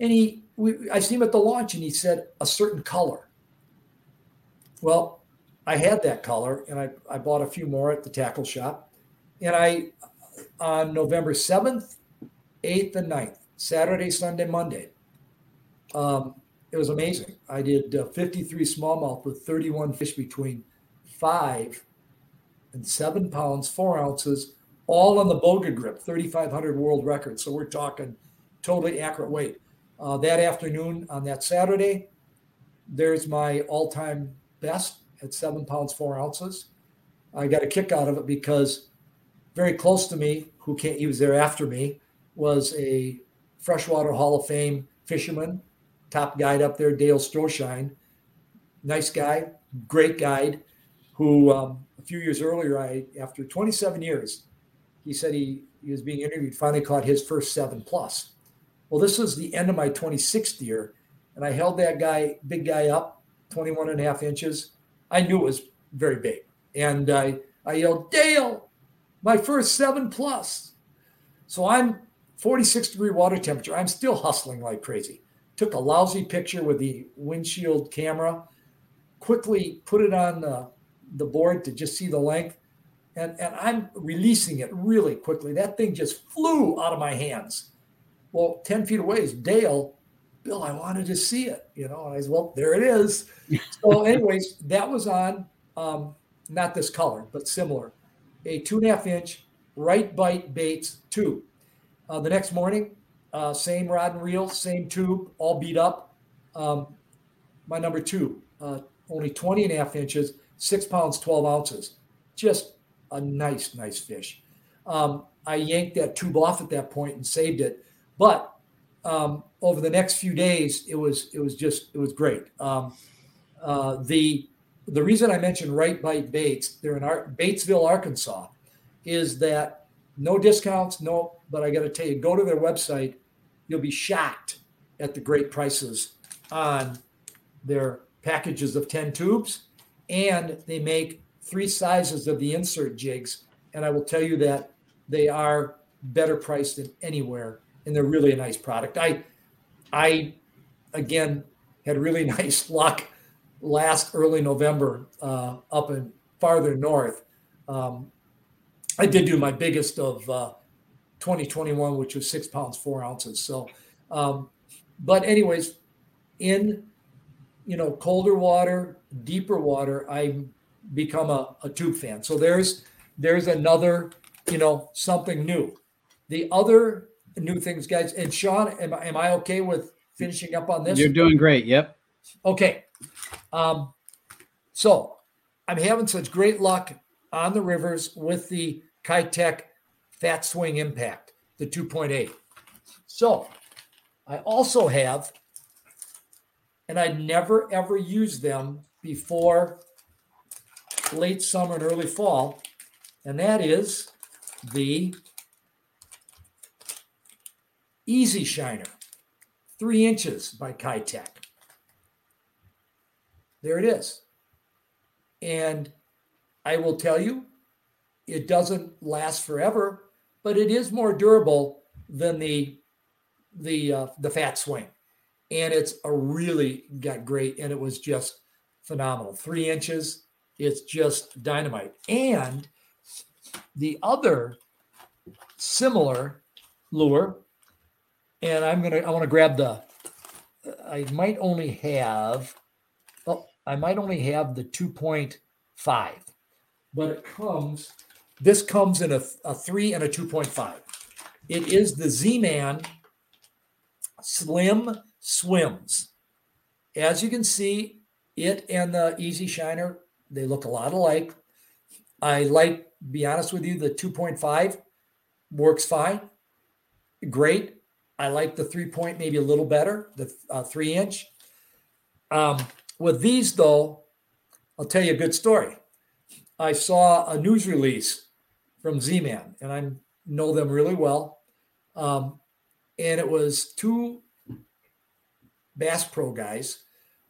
and he we, I see him at the launch, and he said a certain color. Well, I had that color, and I, I bought a few more at the tackle shop, and I on November 7th, 8th, and 9th, Saturday, Sunday, Monday. Um, it was amazing. I did uh, 53 smallmouth with 31 fish between five and seven pounds, four ounces, all on the Boga grip, 3,500 world record. So we're talking totally accurate weight. Uh, that afternoon on that Saturday, there's my all-time best at seven pounds four ounces. I got a kick out of it because very close to me, who came, he was there after me, was a freshwater Hall of Fame fisherman, top guide up there, Dale Stroschein. Nice guy, great guide, who um, few years earlier, I after 27 years, he said he, he was being interviewed, finally caught his first seven plus. Well, this was the end of my 26th year, and I held that guy, big guy up, 21 and a half inches. I knew it was very big. And I, I yelled, Dale, my first seven plus. So I'm 46 degree water temperature. I'm still hustling like crazy. Took a lousy picture with the windshield camera, quickly put it on the, the board to just see the length. And, and I'm releasing it really quickly. That thing just flew out of my hands. Well, 10 feet away is Dale. Bill, I wanted to see it, you know. And I said, well, there it is. so, anyways, that was on um, not this color, but similar, a two and a half inch right bite baits tube. Uh, the next morning, uh, same rod and reel, same tube, all beat up. Um, my number two, uh, only 20 and a half inches, six pounds, 12 ounces. Just a nice, nice fish. Um, I yanked that tube off at that point and saved it. But um, over the next few days, it was it was just it was great. Um, uh, the the reason I mentioned Right Bite Baits, they're in Ar- Batesville, Arkansas, is that no discounts, no. But I got to tell you, go to their website, you'll be shocked at the great prices on their packages of ten tubes, and they make three sizes of the insert jigs, and I will tell you that they are better priced than anywhere and they're really a nice product. I, I, again, had really nice luck last early November uh, up in farther north. Um, I did do my biggest of uh, 2021, which was six pounds four ounces. So, um, but anyways, in you know colder water, deeper water, I become a, a tube fan. So there's there's another you know something new. The other new things, guys. And Sean, am, am I okay with finishing up on this? You're doing great. Yep. Okay. Um, so I'm having such great luck on the rivers with the Keitech Fat Swing Impact, the 2.8. So I also have, and I'd never ever used them before late summer and early fall, and that is the Easy Shiner, three inches by Keitech. There it is. And I will tell you, it doesn't last forever, but it is more durable than the the uh, the fat swing, and it's a really got great, and it was just phenomenal. Three inches, it's just dynamite. And the other similar lure and I'm gonna I want to grab the I might only have oh I might only have the 2.5 but it comes this comes in a, a 3 and a 2.5 it is the Z-Man Slim Swims as you can see it and the Easy Shiner they look a lot alike I like be honest with you the 2.5 works fine great I like the three point maybe a little better, the uh, three inch. Um, with these, though, I'll tell you a good story. I saw a news release from Z Man, and I know them really well. Um, and it was two Bass Pro guys.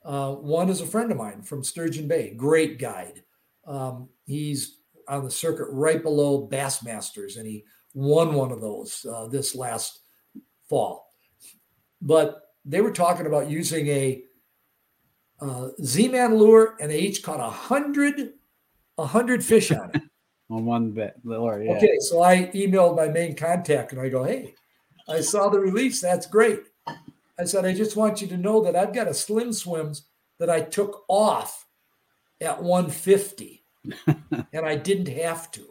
Uh, one is a friend of mine from Sturgeon Bay, great guide. Um, he's on the circuit right below Bassmasters, and he won one of those uh, this last fall. But they were talking about using a uh, Z-Man lure, and they each caught a hundred, a hundred fish on it. on one bit lure. Yeah. Okay, so I emailed my main contact, and I go, "Hey, I saw the release. That's great." I said, "I just want you to know that I've got a Slim SwimZ that I took off at 150, and I didn't have to."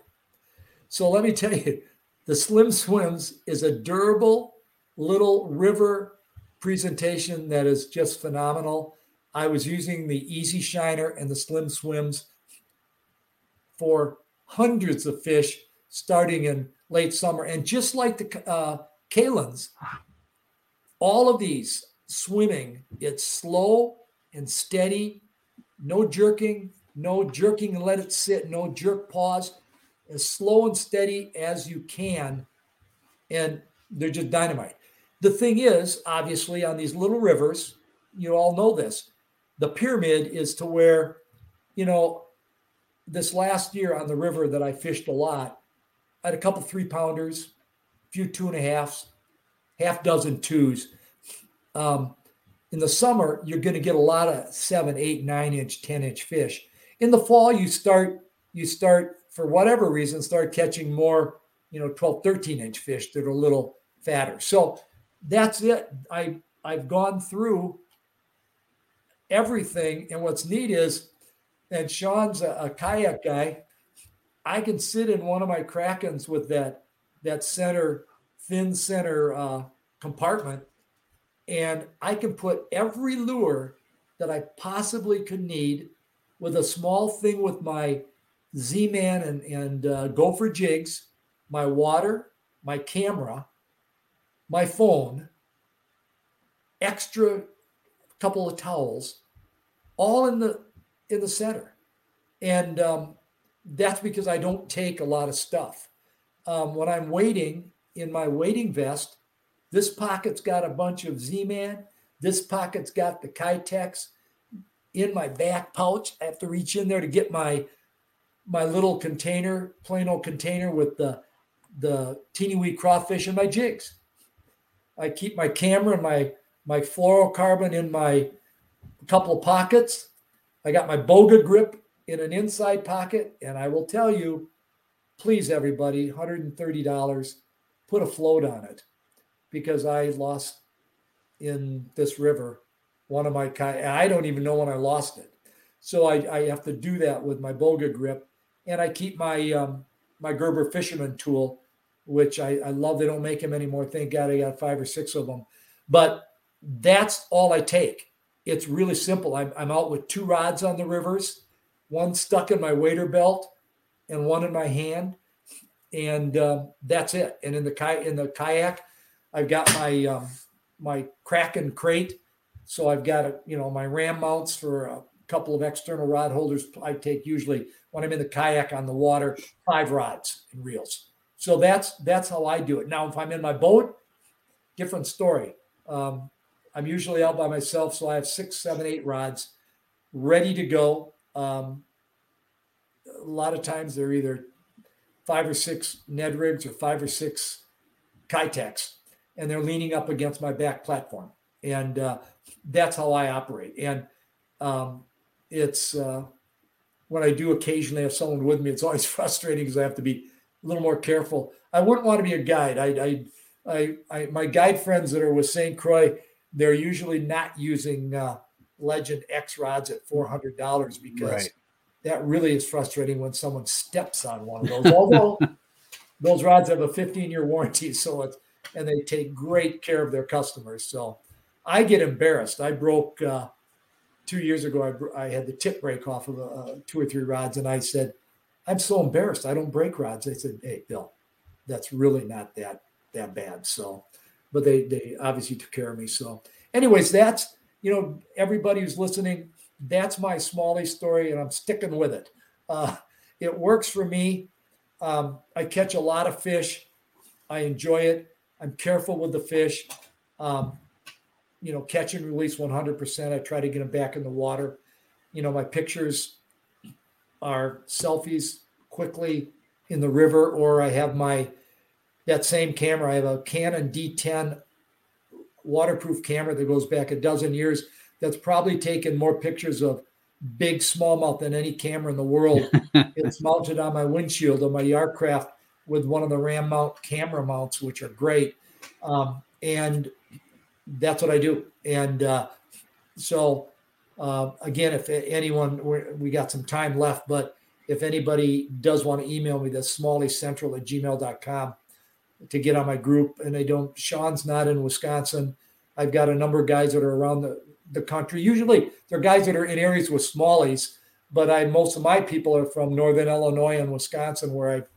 So let me tell you, the Slim SwimZ is a durable little river presentation that is just phenomenal. I was using the Easy Shiner and the Slim SwimZ for hundreds of fish starting in late summer. And just like the uh, Kalin's, all of these swimming, it's slow and steady, no jerking, no jerking and let it sit, no jerk pause, as slow and steady as you can. And they're just dynamite. The thing is, obviously, on these little rivers, you all know this, the pyramid is to where, you know, this last year on the river that I fished a lot, I had a couple three pounders, a few two and a halfs, half dozen twos. Um, in the summer, you're going to get a lot of seven, eight, nine inch, 10 inch fish. In the fall, you start, you start for whatever reason, start catching more, you know, 12, 13 inch fish that are a little fatter. So that's it. I, I've gone through everything. And what's neat is, and Sean's a, a kayak guy, I can sit in one of my Krakens with that, that center, thin center uh, compartment and I can put every lure that I possibly could need with a small thing with my Z Man and, and uh, Gopher jigs, my water, my camera, my phone, extra couple of towels, all in the in the center, and um, that's because I don't take a lot of stuff. Um, when I'm waiting in my waiting vest, this pocket's got a bunch of Z-Man. This pocket's got the Keitechs in my back pouch. I have to reach in there to get my my little container, plain old container with the the teeny wee crawfish and my jigs. I keep my camera and my my fluorocarbon in my couple of pockets. I got my Boga grip in an inside pocket, and I will tell you, please, everybody, $130, put a float on it because I lost in this river one of my I don't even know when I lost it. So I, I have to do that with my Boga grip. And I keep my um, my Gerber fisherman tool, which I, I love. They don't make them anymore. Thank God I got five or six of them. But that's all I take. It's really simple. I'm, I'm out with two rods on the rivers, one stuck in my wader belt and one in my hand. And um, that's it. And in the, ki- in the kayak, I've got my um, my Kraken crate, so I've got a, you know my ram mounts for a couple of external rod holders. I take usually when I'm in the kayak on the water, five rods and reels. So that's that's how I do it. Now, if I'm in my boat, different story. Um, I'm usually out by myself, so I have six, seven, eight rods ready to go. Um, a lot of times they're either five or six Ned rigs or five or six Keitechs and they're leaning up against my back platform. And uh, that's how I operate. And um, it's uh, when I do occasionally have someone with me, it's always frustrating because I have to be a little more careful. I wouldn't want to be a guide. I, I, I, I my guide friends that are with St. Croix, they're usually not using uh, Legend X rods at four hundred dollars because right. That really is frustrating when someone steps on one of those. Although those rods have a fifteen year warranty, so it's and they take great care of their customers. So I get embarrassed. I broke uh, two years ago. I, I, had the tip break off of uh, two or three rods, and I said, "I'm so embarrassed. I don't break rods." They said, "Hey, Bill, that's really not that that bad." So, but they they obviously took care of me. So, anyways, that's you know everybody who's listening. That's my Smallie story, and I'm sticking with it. Uh, it works for me. Um, I catch a lot of fish. I enjoy it. I'm careful with the fish. Um, you know, catch and release 100%. I try to get them back in the water. You know, my pictures are selfies quickly in the river, or I have my that same camera. I have a Canon D10 waterproof camera that goes back a dozen years. That's probably taken more pictures of big smallmouth than any camera in the world. it's mounted on my windshield of my Yarcraft with one of the ram mount camera mounts, which are great. Um, and that's what I do. And uh, so, uh, again, if anyone, we got some time left, but if anybody does want to email me, that's smalleycentral at gmail.com. to get on my group, and they don't. Sean's not in Wisconsin. I've got a number of guys that are around the, the country. Usually, they're guys that are in areas with smallies, but I most of my people are from Northern Illinois and Wisconsin, where I've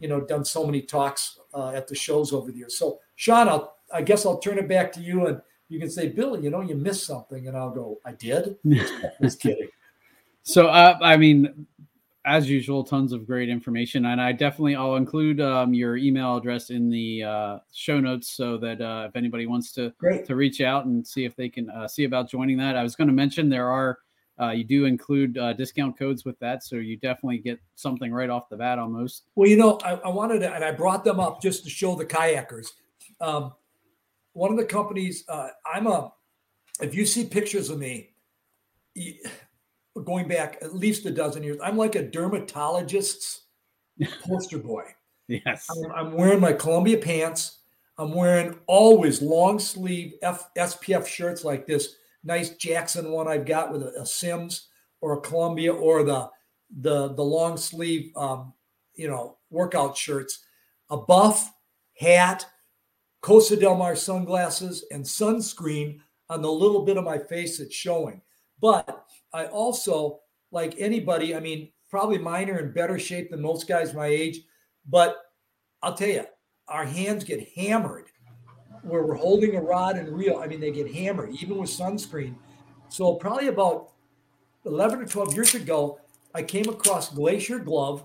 you know done so many talks uh, at the shows over the years. So, Sean, I'll, I guess I'll turn it back to you, and you can say, Bill, you know, you missed something, and I'll go, I did. Just kidding. So, uh, I mean, as usual, tons of great information, and I definitely I'll include um, your email address in the uh, show notes so that uh, if anybody wants to Great. to reach out and see if they can uh, see about joining that. I was going to mention there are uh, you do include uh, discount codes with that, so you definitely get something right off the bat almost. Well, you know, I, I wanted to, and I brought them up just to show the kayakers. Um, one of the companies, uh, I'm a, if you see pictures of me, you- going back at least a dozen years, I'm like a dermatologist's poster boy. Yes. I'm, I'm wearing my Columbia pants. I'm wearing always long sleeve F, SPF shirts like this nice Jackson one I've got with a, a Simms or a Columbia or the the the long sleeve um, you know workout shirts, a buff hat, Costa Del Mar sunglasses, and sunscreen on the little bit of my face that's showing. But I also, like anybody, I mean, probably mine are in better shape than most guys my age. But I'll tell you, our hands get hammered where we're holding a rod and reel. I mean, they get hammered even with sunscreen. So probably about 11 or 12 years ago, I came across Glacier Glove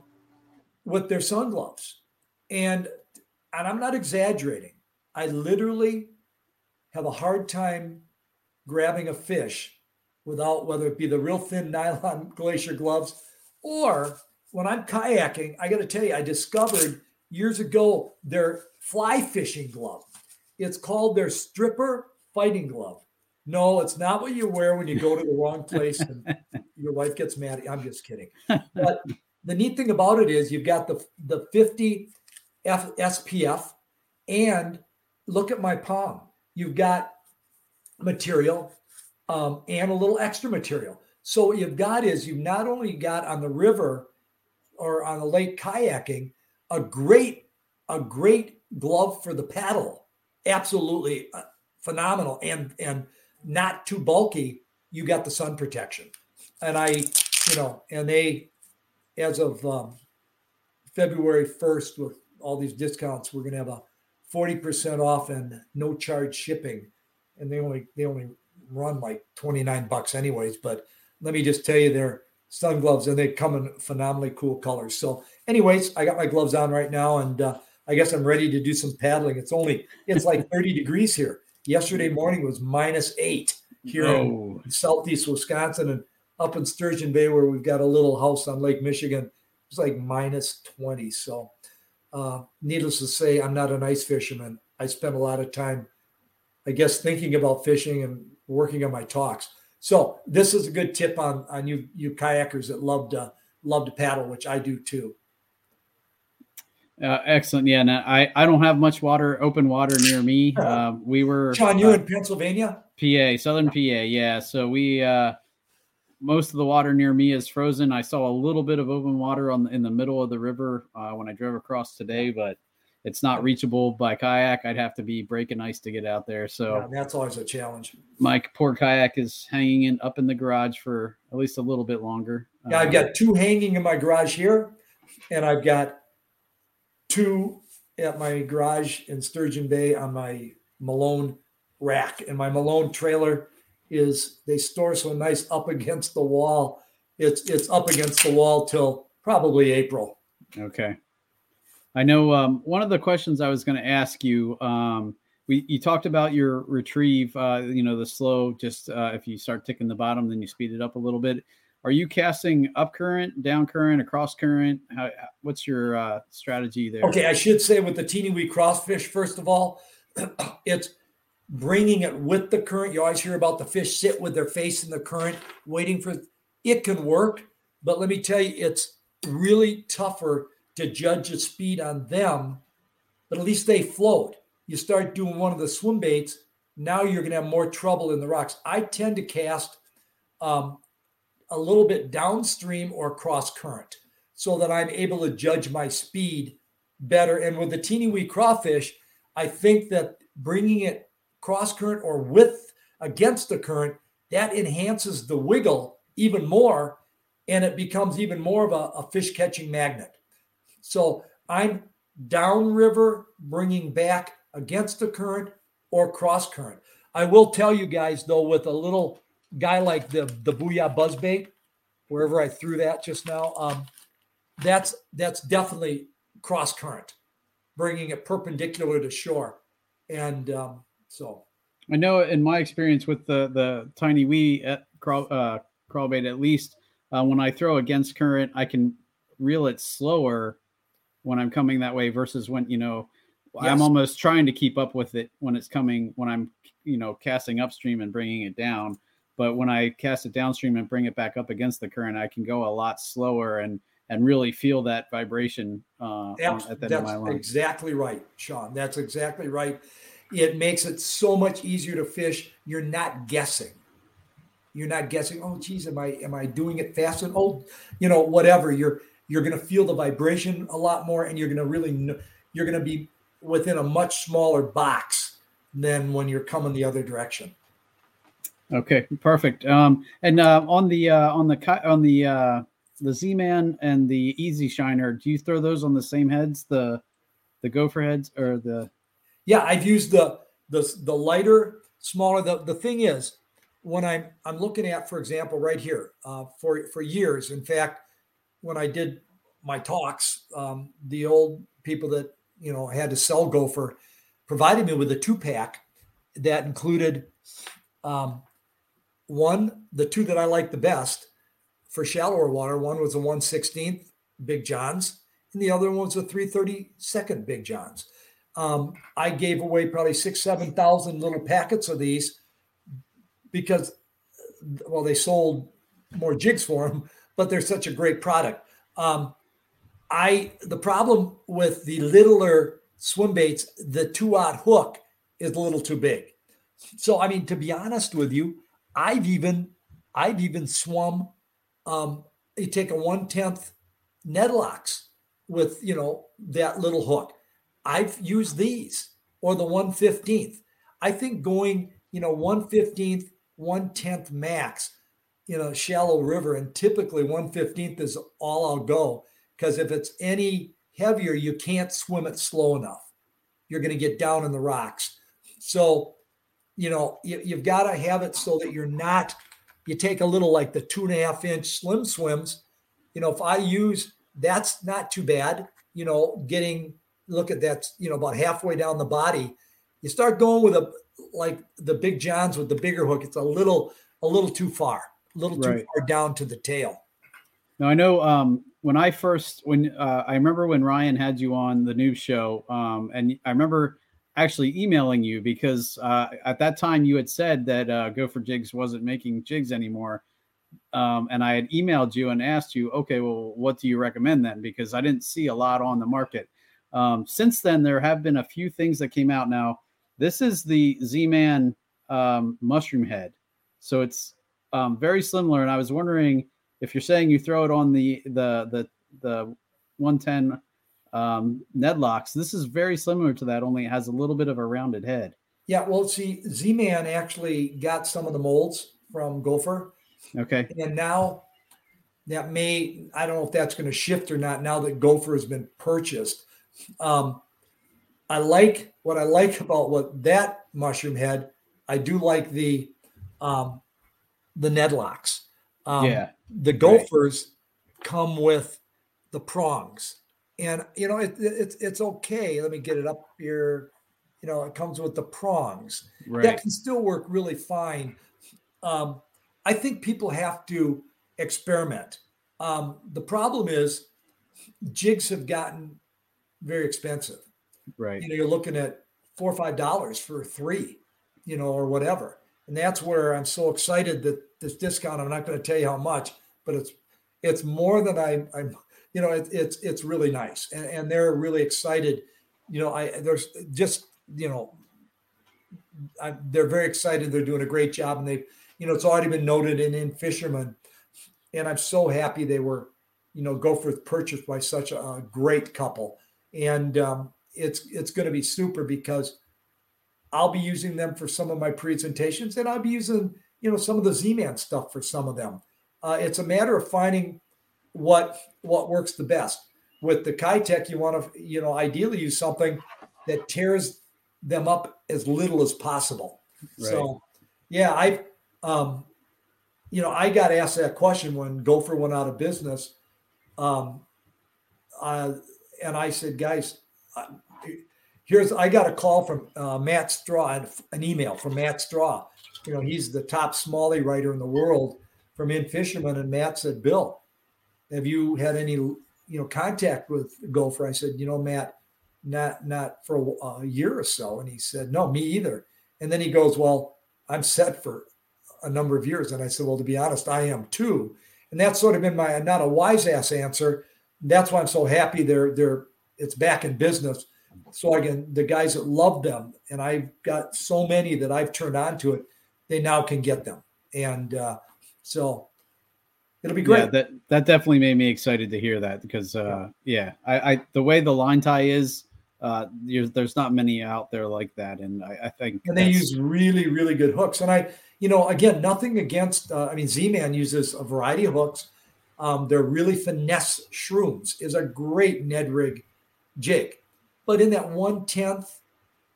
with their sun gloves. And and I'm not exaggerating. I literally have a hard time grabbing a fish without whether it be the real thin nylon glacier gloves or when I'm kayaking, I got to tell you, I discovered years ago their fly fishing glove. It's called their stripper fighting glove. No, it's not what you wear when you go to the wrong place and your wife gets mad. I'm just kidding. But the neat thing about it is you've got the the 50 F, SPF and look at my palm. You've got material um, and a little extra material. So what you've got is you've not only got on the river or on the lake kayaking a great a great glove for the paddle, absolutely uh, phenomenal, and and not too bulky. You got the sun protection, and I, you know, and they, as of um, February first, with all these discounts, we're gonna have a forty percent off and no charge shipping, and they only they only run like twenty nine bucks anyways. But let me just tell you, they're sun gloves and they come in phenomenally cool colors. So, anyways, I got my gloves on right now, and uh, I guess I'm ready to do some paddling. It's only it's like 30 degrees here. Yesterday morning was minus eight here in southeast Wisconsin and up in Sturgeon Bay, where we've got a little house on Lake Michigan. It's like minus 20. So, uh, needless to say, I'm not an ice fisherman. I spend a lot of time, I guess, thinking about fishing and working on my talks. So this is a good tip on on you you kayakers that love to love to paddle, which I do too. Uh, excellent. Yeah, I I don't have much water, open water near me. Uh, we were Sean, you're uh, in Pennsylvania. PA, Southern PA. Yeah, so we uh, most of the water near me is frozen. I saw a little bit of open water on the, in the middle of the river uh, when I drove across today, but it's not reachable by kayak. I'd have to be breaking ice to get out there. So Yeah, that's always a challenge. my poor kayak is hanging in up in the garage for at least a little bit longer. Yeah, I've Um, got two hanging in my garage here, and I've got two at my garage in Sturgeon Bay on my Malone rack. And my Malone trailer is they store so nice up against the wall. It's it's up against the wall till probably April. Okay. I know um, one of the questions I was going to ask you. Um, we you talked about your retrieve. Uh, you know the slow. Just uh, if you start ticking the bottom, then you speed it up a little bit. Are you casting up current, down current, across current? How, what's your uh, strategy there? Okay, I should say with the teeny wee crawfish, first of all, it's bringing it with the current. You always hear about the fish sit with their face in the current, waiting for it can work, but let me tell you, it's really tougher to judge the speed on them. But at least they float. You start doing one of the swim baits, now you're going to have more trouble in the rocks. I tend to cast um, a little bit downstream or cross current so that I'm able to judge my speed better. And with the teeny wee crawfish, I think that bringing it cross current or with against the current, that enhances the wiggle even more and it becomes even more of a, a fish catching magnet. So I'm downriver bringing back against the current or cross current. I will tell you guys though, with a little guy like the the Booyah Buzzbait, wherever I threw that just now, um, that's that's definitely cross current, bringing it perpendicular to shore, and um, so. I know in my experience with the the tiny wee at crawl uh, crawl bait, at least uh, when I throw against current, I can reel it slower when I'm coming that way versus when you know yes. I'm almost trying to keep up with it when it's coming when I'm you know casting upstream and bringing it down. But when I cast it downstream and bring it back up against the current, I can go a lot slower and and really feel that vibration uh, at the That's exactly right, Sean. That's exactly right. It makes it so much easier to fish. You're not guessing. You're not guessing. Oh, geez, am I am I doing it fast? And oh, you know, whatever. You're you're going to feel the vibration a lot more, and you're going to really you're going to be within a much smaller box than when you're coming the other direction. Okay, perfect. Um, and uh, on the uh, on the on the uh, the Z Man and the Easy Shiner, do you throw those on the same heads, the the gopher heads, or the? Yeah, I've used the the the lighter, smaller. The the thing is, when I'm I'm looking at, for example, right here, uh, for for years. In fact, when I did my talks, um, the old people that you know had to sell gopher provided me with a two pack that included um, one, the two that I like the best for shallower water. One was a 116th Big Johns, and the other one was a 332nd Big Johns. Um, I gave away probably six, 7,000 little packets of these because, well, they sold more jigs for them, but they're such a great product. Um, I the problem with the littler swim baits, the two aught hook is a little too big. So I mean, to be honest with you, I've even I've even swum. Um, you take a one tenth NedlockZ with you know that little hook. I've used these or the one fifteenth. I think going you know one fifteenth, one tenth max in a shallow river, and typically one fifteenth is all I'll go because if it's any heavier, you can't swim it slow enough. You're going to get down in the rocks. So you know, you, you've got to have it so that you're not, you take a little like the two and a half inch Slim SwimZ. You know, if I use, that's not too bad, you know, getting, look at that, you know, about halfway down the body. You start going with a, like the big Johns with the bigger hook, it's a little, a little too far, a little too right. far down to the tail. Now I know um, when I first when uh, I remember when Ryan had you on the news show, um, and I remember actually emailing you because uh, at that time you had said that uh, Gopher Jigs wasn't making jigs anymore. Um, and I had emailed you and asked you, okay, well, what do you recommend then? Because I didn't see a lot on the market. Um, since then, there have been a few things that came out. Now, this is the Z Man um, mushroom head. So it's um, very similar. And I was wondering if you're saying you throw it on the the the the 110 um, NedlockZ. This is very similar to that, only it has a little bit of a rounded head. Yeah, well, see, Z Man actually got some of the molds from Gopher. Okay. And now that may, I don't know if that's going to shift or not now that Gopher has been purchased. Um, I like what I like about what that mushroom head. I do like the um, the NedlockZ. Um, yeah. The Gophers right. come with the prongs and you know it, it's it's okay. Let me get it up here. You know, it comes with the prongs. Right. That can still work really fine. Um, I think people have to experiment. Um, the problem is jigs have gotten very expensive. Right. You know, you're looking at four or five dollars for three, you know, or whatever. And that's where I'm so excited that this discount. I'm not going to tell you how much, but it's it's more than I, I'm you know, it, it's it's really nice, and, and they're really excited. You know, I there's just you know, I, they're very excited. They're doing a great job, and they, you know, it's already been noted in In-Fisherman, and I'm so happy they were, you know, Gopher purchased by such a, a great couple, and um, it's it's going to be super because I'll be using them for some of my presentations, and I'll be using you know some of the Z-Man stuff for some of them. Uh, it's a matter of finding what what works the best. With the Keitech, you want to you know ideally use something that tears them up as little as possible. Right. So, yeah, I, um, you know, I got asked that question when Gopher went out of business, um, uh, and I said, guys, here's I got a call from uh, Matt Straw, an email from Matt Straw. You know, he's the top Smallie writer in the world from In-Fisherman, and Matt said, Bill, have you had any you know contact with Gopher? I said, you know, Matt, not not for a, a year or so, and he said, no, me either. And then he goes, well, I'm set for a number of years, and I said, well, to be honest, I am too. And that's sort of been my not a wise ass answer. That's why I'm so happy they're they're it's back in business. So again, the guys that love them, and I've got so many that I've turned on to it, they now can get them. And uh, so it'll be great. Yeah, that that definitely made me excited to hear that because uh, yeah, I, I the way the line tie is, uh, there's not many out there like that, and I, I think and they use really really good hooks. And I, you know, again, nothing against. Uh, I mean, Z-Man uses a variety of hooks. Um, they're really Finesse ShroomZ is a great Ned rig jig, but in that one tenth,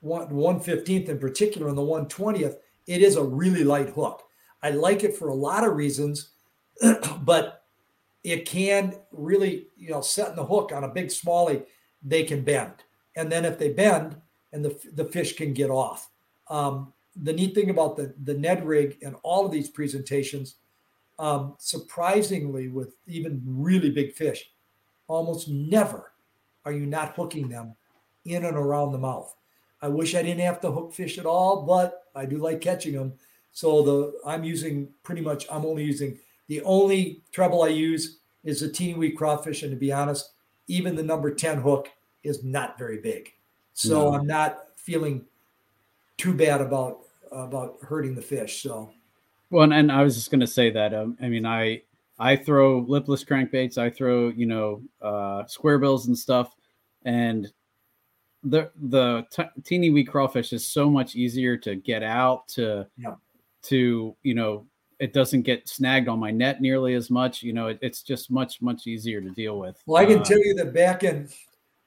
one fifteenth in particular, and the one twentieth, it is a really light hook. I like it for a lot of reasons but it can really, you know, setting the hook on a big smallie, they can bend. And then if they bend and the, the fish can get off. Um, the neat thing about the, the Ned rig and all of these presentations, um, surprisingly, with even really big fish, almost never are you not hooking them in and around the mouth. I wish I didn't have to hook fish at all, but I do like catching them. So the I'm using pretty much I'm only using the only treble I use is a teeny wee crawfish, and to be honest, even the number ten hook is not very big. So no. I'm not feeling too bad about about hurting the fish. So, well, and, and I was just going to say that. Um, I mean, I I throw lipless crankbaits. I throw you know uh, square bills and stuff, and the the t- teeny wee crawfish is so much easier to get out to yeah. to you know it doesn't get snagged on my net nearly as much. You know, it, it's just much much easier to deal with. Well, I can uh, tell you that back in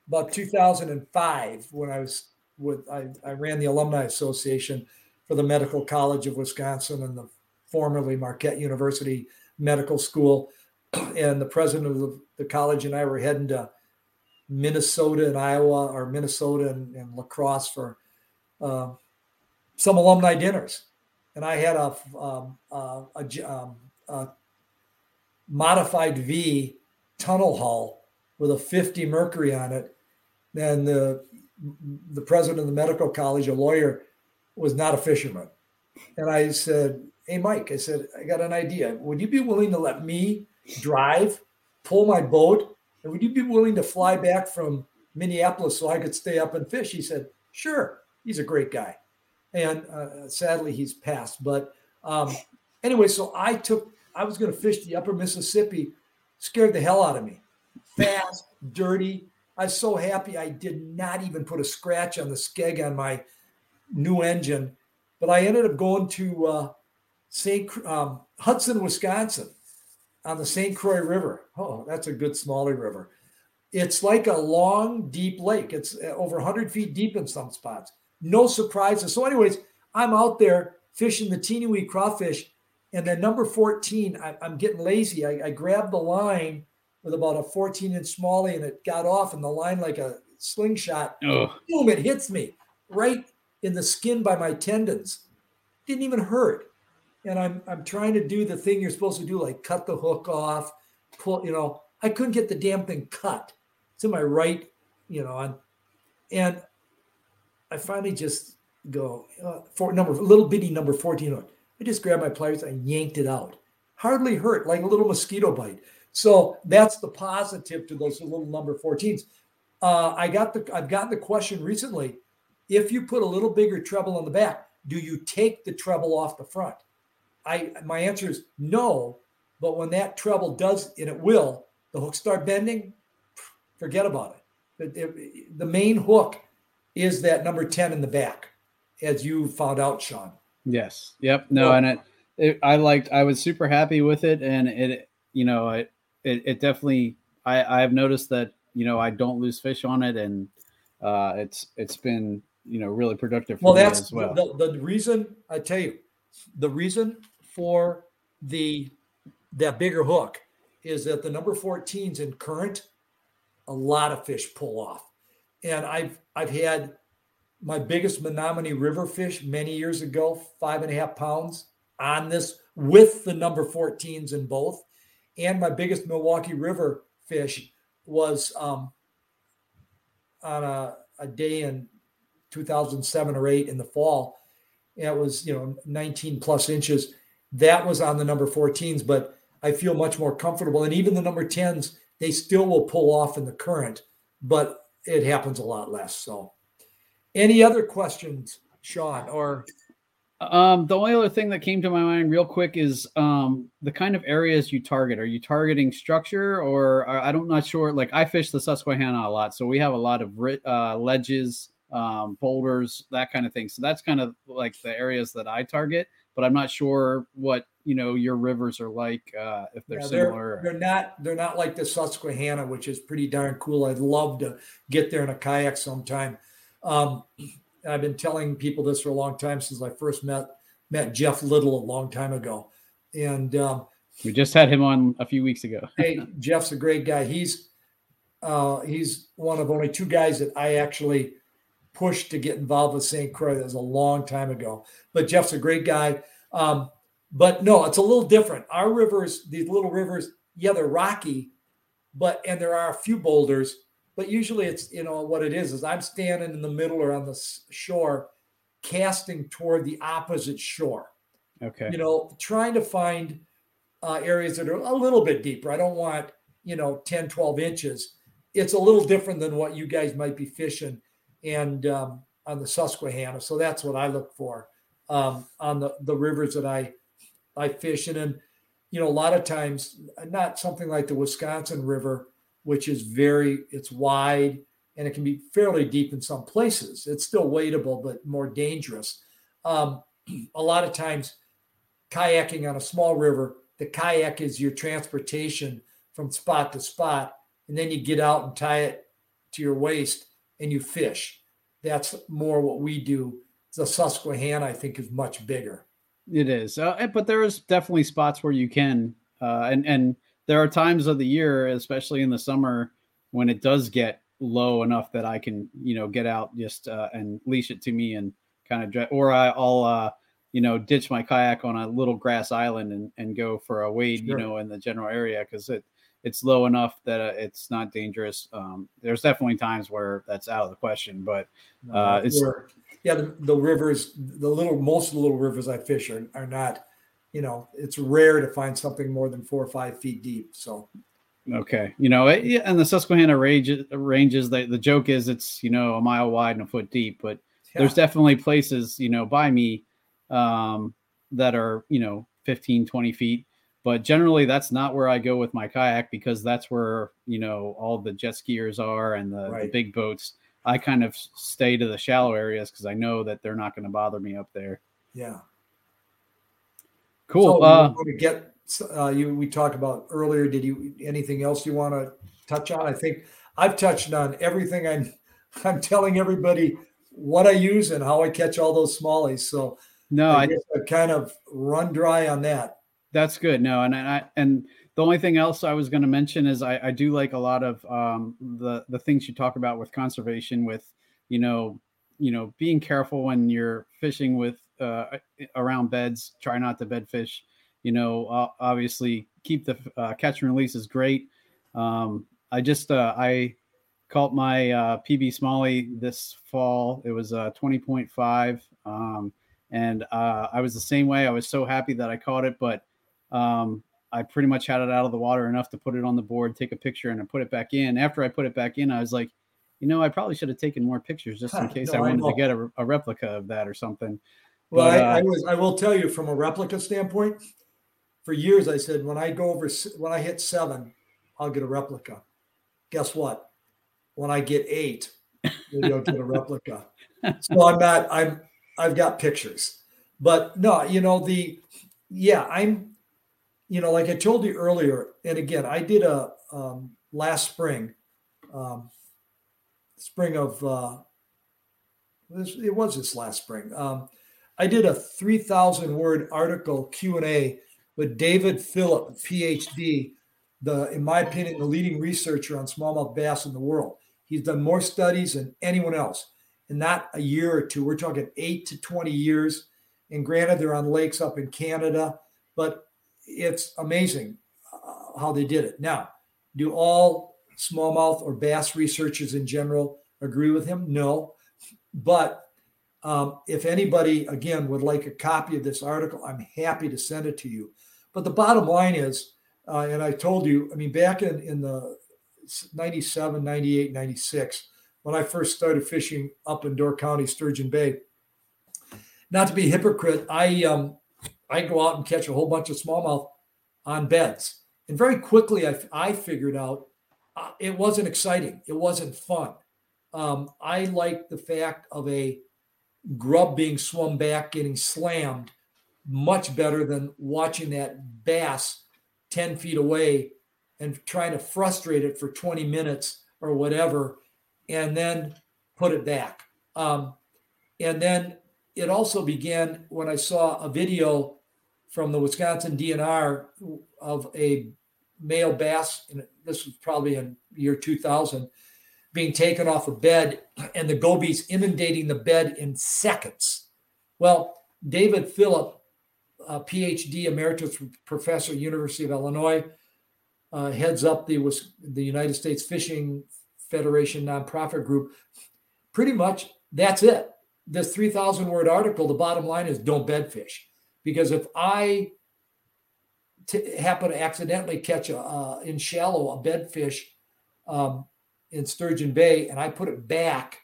about 2005, when I was with I, I ran the alumni association for the Medical College of Wisconsin and the formerly Marquette University Medical School, and the president of the, the college and I were heading to Minnesota and Iowa or Minnesota and, and La Crosse for uh, some alumni dinners and I had a um, a, um, a, modified V tunnel hull with a 50 Mercury on it. And the the president of the medical college, a lawyer, was not a fisherman. And I said, "Hey, Mike," I said, "I got an idea. Would you be willing to let me drive, pull my boat, and would you be willing to fly back from Minneapolis so I could stay up and fish?" He said, "Sure." He's a great guy and uh, sadly he's passed. But um, anyway, so I took I was going to fish the Upper Mississippi, scared the hell out of me, fast, dirty. I was so happy I did not even put a scratch on the skeg on my new engine, but I ended up going to uh, St. Um, Hudson, Wisconsin, on the St. Croix River. Oh, that's a good smallie river. It's like a long, deep lake. It's uh, over 100 feet deep in some spots no surprises. So, anyways, I'm out there fishing the teeny wee crawfish. And then number 14, I, am getting lazy. I, I grabbed the line with about a 14 inch smallie and it got off and the line like a slingshot. Oh. Boom, it hits me right in the skin by my tendons. Didn't even hurt. And I'm I'm trying to do the thing you're supposed to do, like cut the hook off, pull, you know. I couldn't get the damn thing cut. It's in my right, you know, and and I finally just go uh, for number little bitty number 14 I just grabbed my pliers and yanked it out. Hardly hurt, like a little mosquito bite. So that's the positive to those little number 14s. Uh, I got the I've gotten the question recently. If you put a little bigger treble on the back, do you take the treble off the front? I my answer is no. But when that treble does, and it will, the hooks start bending, forget about it. the, the main hook is that number 10 in the back, as you found out, Sean. Yes. Yep. No, and it, it, I liked, I was super happy with it. And it, you know, it, it, it definitely, I, I've noticed that, you know, I don't lose fish on it. And uh, it's, it's been, you know, really productive well, that's well. The, the reason I tell you, the reason for the, that bigger hook is that the number 14s in current, a lot of fish pull off. And I've, I've had my biggest Menominee River fish many years ago, five and a half pounds on this with the number 14s in both. And my biggest Milwaukee River fish was um, on a, a day in 2007 or 8 in the fall. And it was, you know, 19 plus inches. That was on the number 14s, but I feel much more comfortable. And even the number 10s, they still will pull off in the current, but it happens a lot less. So, any other questions, Sean? Or um, the only other thing that came to my mind real quick is um, the kind of areas you target. Are you targeting structure, or I don't not sure? Like I fish the Susquehanna a lot, so we have a lot of uh, ledges, um, boulders, that kind of thing. So that's kind of like the areas that I target. But I'm not sure what you know your rivers are like uh, if they're yeah, similar. They're, they're, not. They're not like the Susquehanna, which is pretty darn cool. I'd love to get there in a kayak sometime. Um, I've been telling people this for a long time since I first met met Jeff Little a long time ago, and um, we just had him on a few weeks ago. hey, Jeff's a great guy. He's uh, he's one of only two guys that I actually pushed to get involved with St. Croix. That was a long time ago. But Jeff's a great guy. Um, but no, it's a little different. Our rivers, these little rivers, yeah, they're rocky, but and there are a few boulders, but usually it's you know what it is is I'm standing in the middle or on the shore, casting toward the opposite shore. Okay. You know, trying to find uh, areas that are a little bit deeper. I don't want you know 10, 12 inches. It's a little different than what you guys might be fishing, and um, on the Susquehanna. So that's what I look for um, on the the rivers that I I fish in. And you know, a lot of times, not something like the Wisconsin River which is very it's wide and it can be fairly deep in some places. It's still wadeable, but more dangerous. Um, a lot of times, kayaking on a small river, the kayak is your transportation from spot to spot, and then you get out and tie it to your waist and you fish. That's more what we do. The Susquehanna, I think, is much bigger. It is, uh, but there is definitely spots where you can, uh, and and there are times of the year, especially in the summer, when it does get low enough that I can, you know, get out just uh, and leash it to me and kind of, or I, will uh, you know, ditch my kayak on a little grass island and, and go for a wade, sure. you know, in the general area because it it's low enough that uh, it's not dangerous. Um, there's definitely times where that's out of the question, but uh, it's yeah, the, the, rivers, the little most of the little rivers I fish are, are not you know, it's rare to find something more than four or five feet deep. So, okay, you know, it, and the Susquehanna ranges, ranges. The, the joke is it's you know a mile wide and a foot deep, but yeah. there's definitely places you know by me um, that are you know 15, 20 feet. But generally, that's not where I go with my kayak because that's where you know all the jet skiers are and the, right. the big boats. I kind of stay to the shallow areas because I know that they're not going to bother me up there. Yeah. Cool. So uh, to get uh, you we talked about earlier. Did you anything else you want to touch on? I think I've touched on everything. I'm I'm telling everybody what I use and how I catch all those smallies. So no, I, I, I kind of run dry on that. That's good. No, and I and the only thing else I was going to mention is I, I do like a lot of um, the the things you talk about with conservation, with you know, you know, being careful when you're fishing with uh, around beds. Try not to bed fish. You know, obviously keep the uh, catch and release is great. Um, I just uh, I caught my uh, PB Smallie this fall. It was uh, 20.5, um, and uh, I was the same way. I was so happy that I caught it, but um, I pretty much had it out of the water enough to put it on the board, take a picture, and I put it back in. After I put it back in, I was like, you know, I probably should have taken more pictures just in case no, I wanted I to get a, a, replica of that or something. Well, but, I, I, uh, was. I will tell you from a replica standpoint. For years, I said when I go over when I hit seven, I'll get a replica. Guess what? when I get eight, maybe I'll get a replica. So I'm not. I'm. I've got pictures, but no. You know the. Yeah, I'm. You know, like I told you earlier, and again, I did a um, last spring, um, spring of. Uh, this, it was this last spring. Um, I did a 3,000 word article Q and A with David Philipp, PhD, the in my opinion the leading researcher on smallmouth bass in the world. He's done more studies than anyone else, and not a year or two. We're talking eight to 20 years. And granted, they're on lakes up in Canada, but it's amazing uh, how they did it. Now, do all smallmouth or bass researchers in general agree with him? No, but um, if anybody, again, would like a copy of this article, I'm happy to send it to you. But the bottom line is, uh, and I told you, I mean, back in, in the 97, 98, 96, when I first started fishing up in Door County, Sturgeon Bay, not to be a hypocrite, I um, I go out and catch a whole bunch of smallmouth on beds. And very quickly, I, I figured out uh, it wasn't exciting. It wasn't fun. Um, I like the fact of a grub being swum back, getting slammed, much better than watching that bass 10 feet away and trying to frustrate it for 20 minutes or whatever, and then put it back. Um, and then it also began when I saw a video from the Wisconsin DNR of a male bass, and this was probably in year 2000, being taken off a bed and the gobies inundating the bed in seconds. Well, David Philipp, a PhD emeritus professor, University of Illinois, uh, heads up the the United States Fishing Federation nonprofit group. Pretty much that's it. This 3,000 word article, the bottom line is don't bed fish. Because if I t- happen to accidentally catch a, uh, in shallow a bed fish um, in Sturgeon Bay and I put it back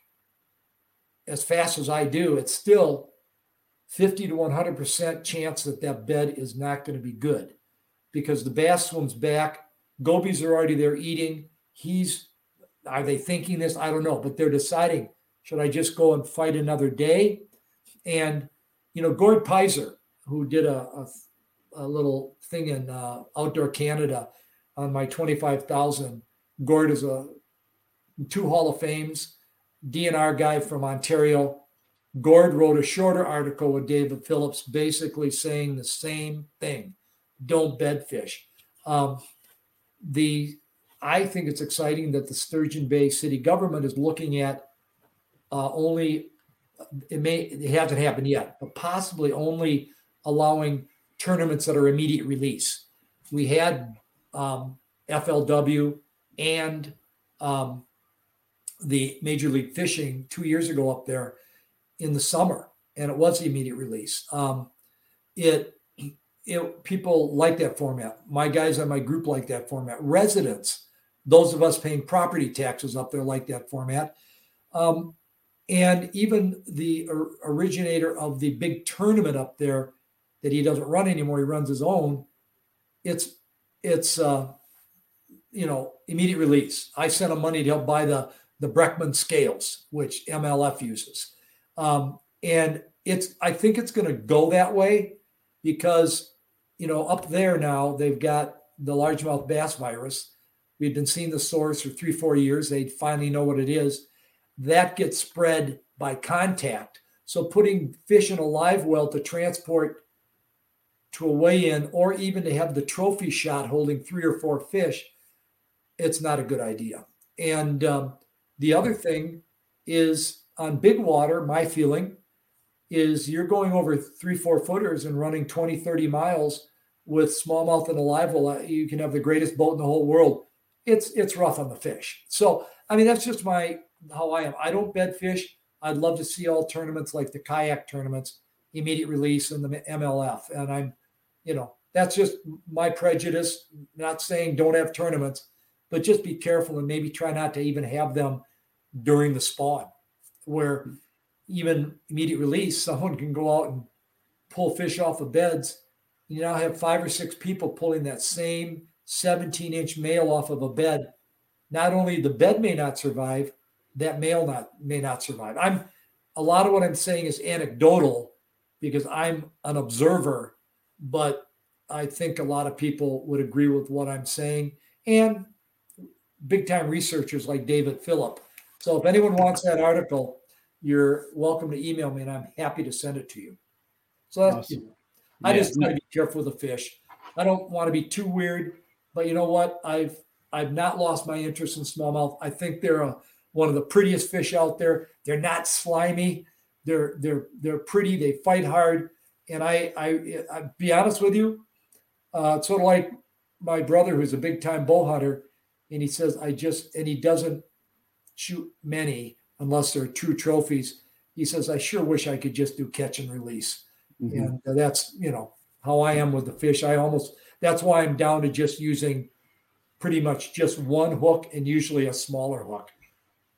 as fast as I do, it's still 50 to 100% chance that that bed is not going to be good because the bass swims back. Gobies are already there eating. He's, are they thinking this? I don't know, but they're deciding should I just go and fight another day? And, you know, Gord Pyzer, who did a, a, a little thing in uh, Outdoor Canada on my 25,000, Gord is a two Hall of Fames, DNR guy from Ontario. Gord wrote a shorter article with David Phillips, basically saying the same thing: don't bedfish. Um, the I think it's exciting that the Sturgeon Bay city government is looking at uh, only it may it hasn't happened yet, but possibly only allowing tournaments that are immediate release. We had um, FLW and um, the Major League Fishing two years ago up there in the summer, and it was the immediate release. Um, it, it people like that format. My guys on my group like that format. Residents, those of us paying property taxes up there like that format. Um, and even the or, originator of the big tournament up there that he doesn't run anymore, he runs his own. It's it's uh, you know immediate release. I sent him money to help buy the the Breckman scales, which MLF uses. Um, and it's I think it's going to go that way because you know up there now they've got the largemouth bass virus. We've been seeing the source for three four years. They finally know what it is. That gets spread by contact. So putting fish in a live well to transport to a weigh-in or even to have the trophy shot holding three or four fish, it's not a good idea. And um, the other thing is on big water, my feeling is you're going over three, four footers and running 20, 30 miles with smallmouth and a live well. You can have the greatest boat in the whole world. It's it's rough on the fish. So I mean that's just my how I am. I don't bed fish. I'd love to see all tournaments like the kayak tournaments, immediate release and the MLF. And I'm, you know, that's just my prejudice. Not saying don't have tournaments, but just be careful and maybe try not to even have them during the spawn, where even immediate release, someone can go out and pull fish off of beds. You now have five or six people pulling that same 17 inch male off of a bed not only the bed may not survive, that male not may not survive. I'm a lot of what I'm saying is anecdotal because I'm an observer, but I think a lot of people would agree with what I'm saying and big time researchers like David Philipp. So if anyone wants that article, you're welcome to email me and I'm happy to send it to you. So that's, awesome. I yeah. just to be careful with the fish. I don't want to be too weird, but you know what? I've I've not lost my interest in smallmouth. I think they're a, one of the prettiest fish out there. They're not slimy. They're they're they're pretty. They fight hard. And I I I be honest with you, uh, sort of like my brother who's a big time bow hunter, and he says I just and he doesn't shoot many unless they're true trophies. He says I sure wish I could just do catch and release, mm-hmm. and that's you know how I am with the fish. I almost that's why I'm down to just using pretty much just one hook and usually a smaller hook.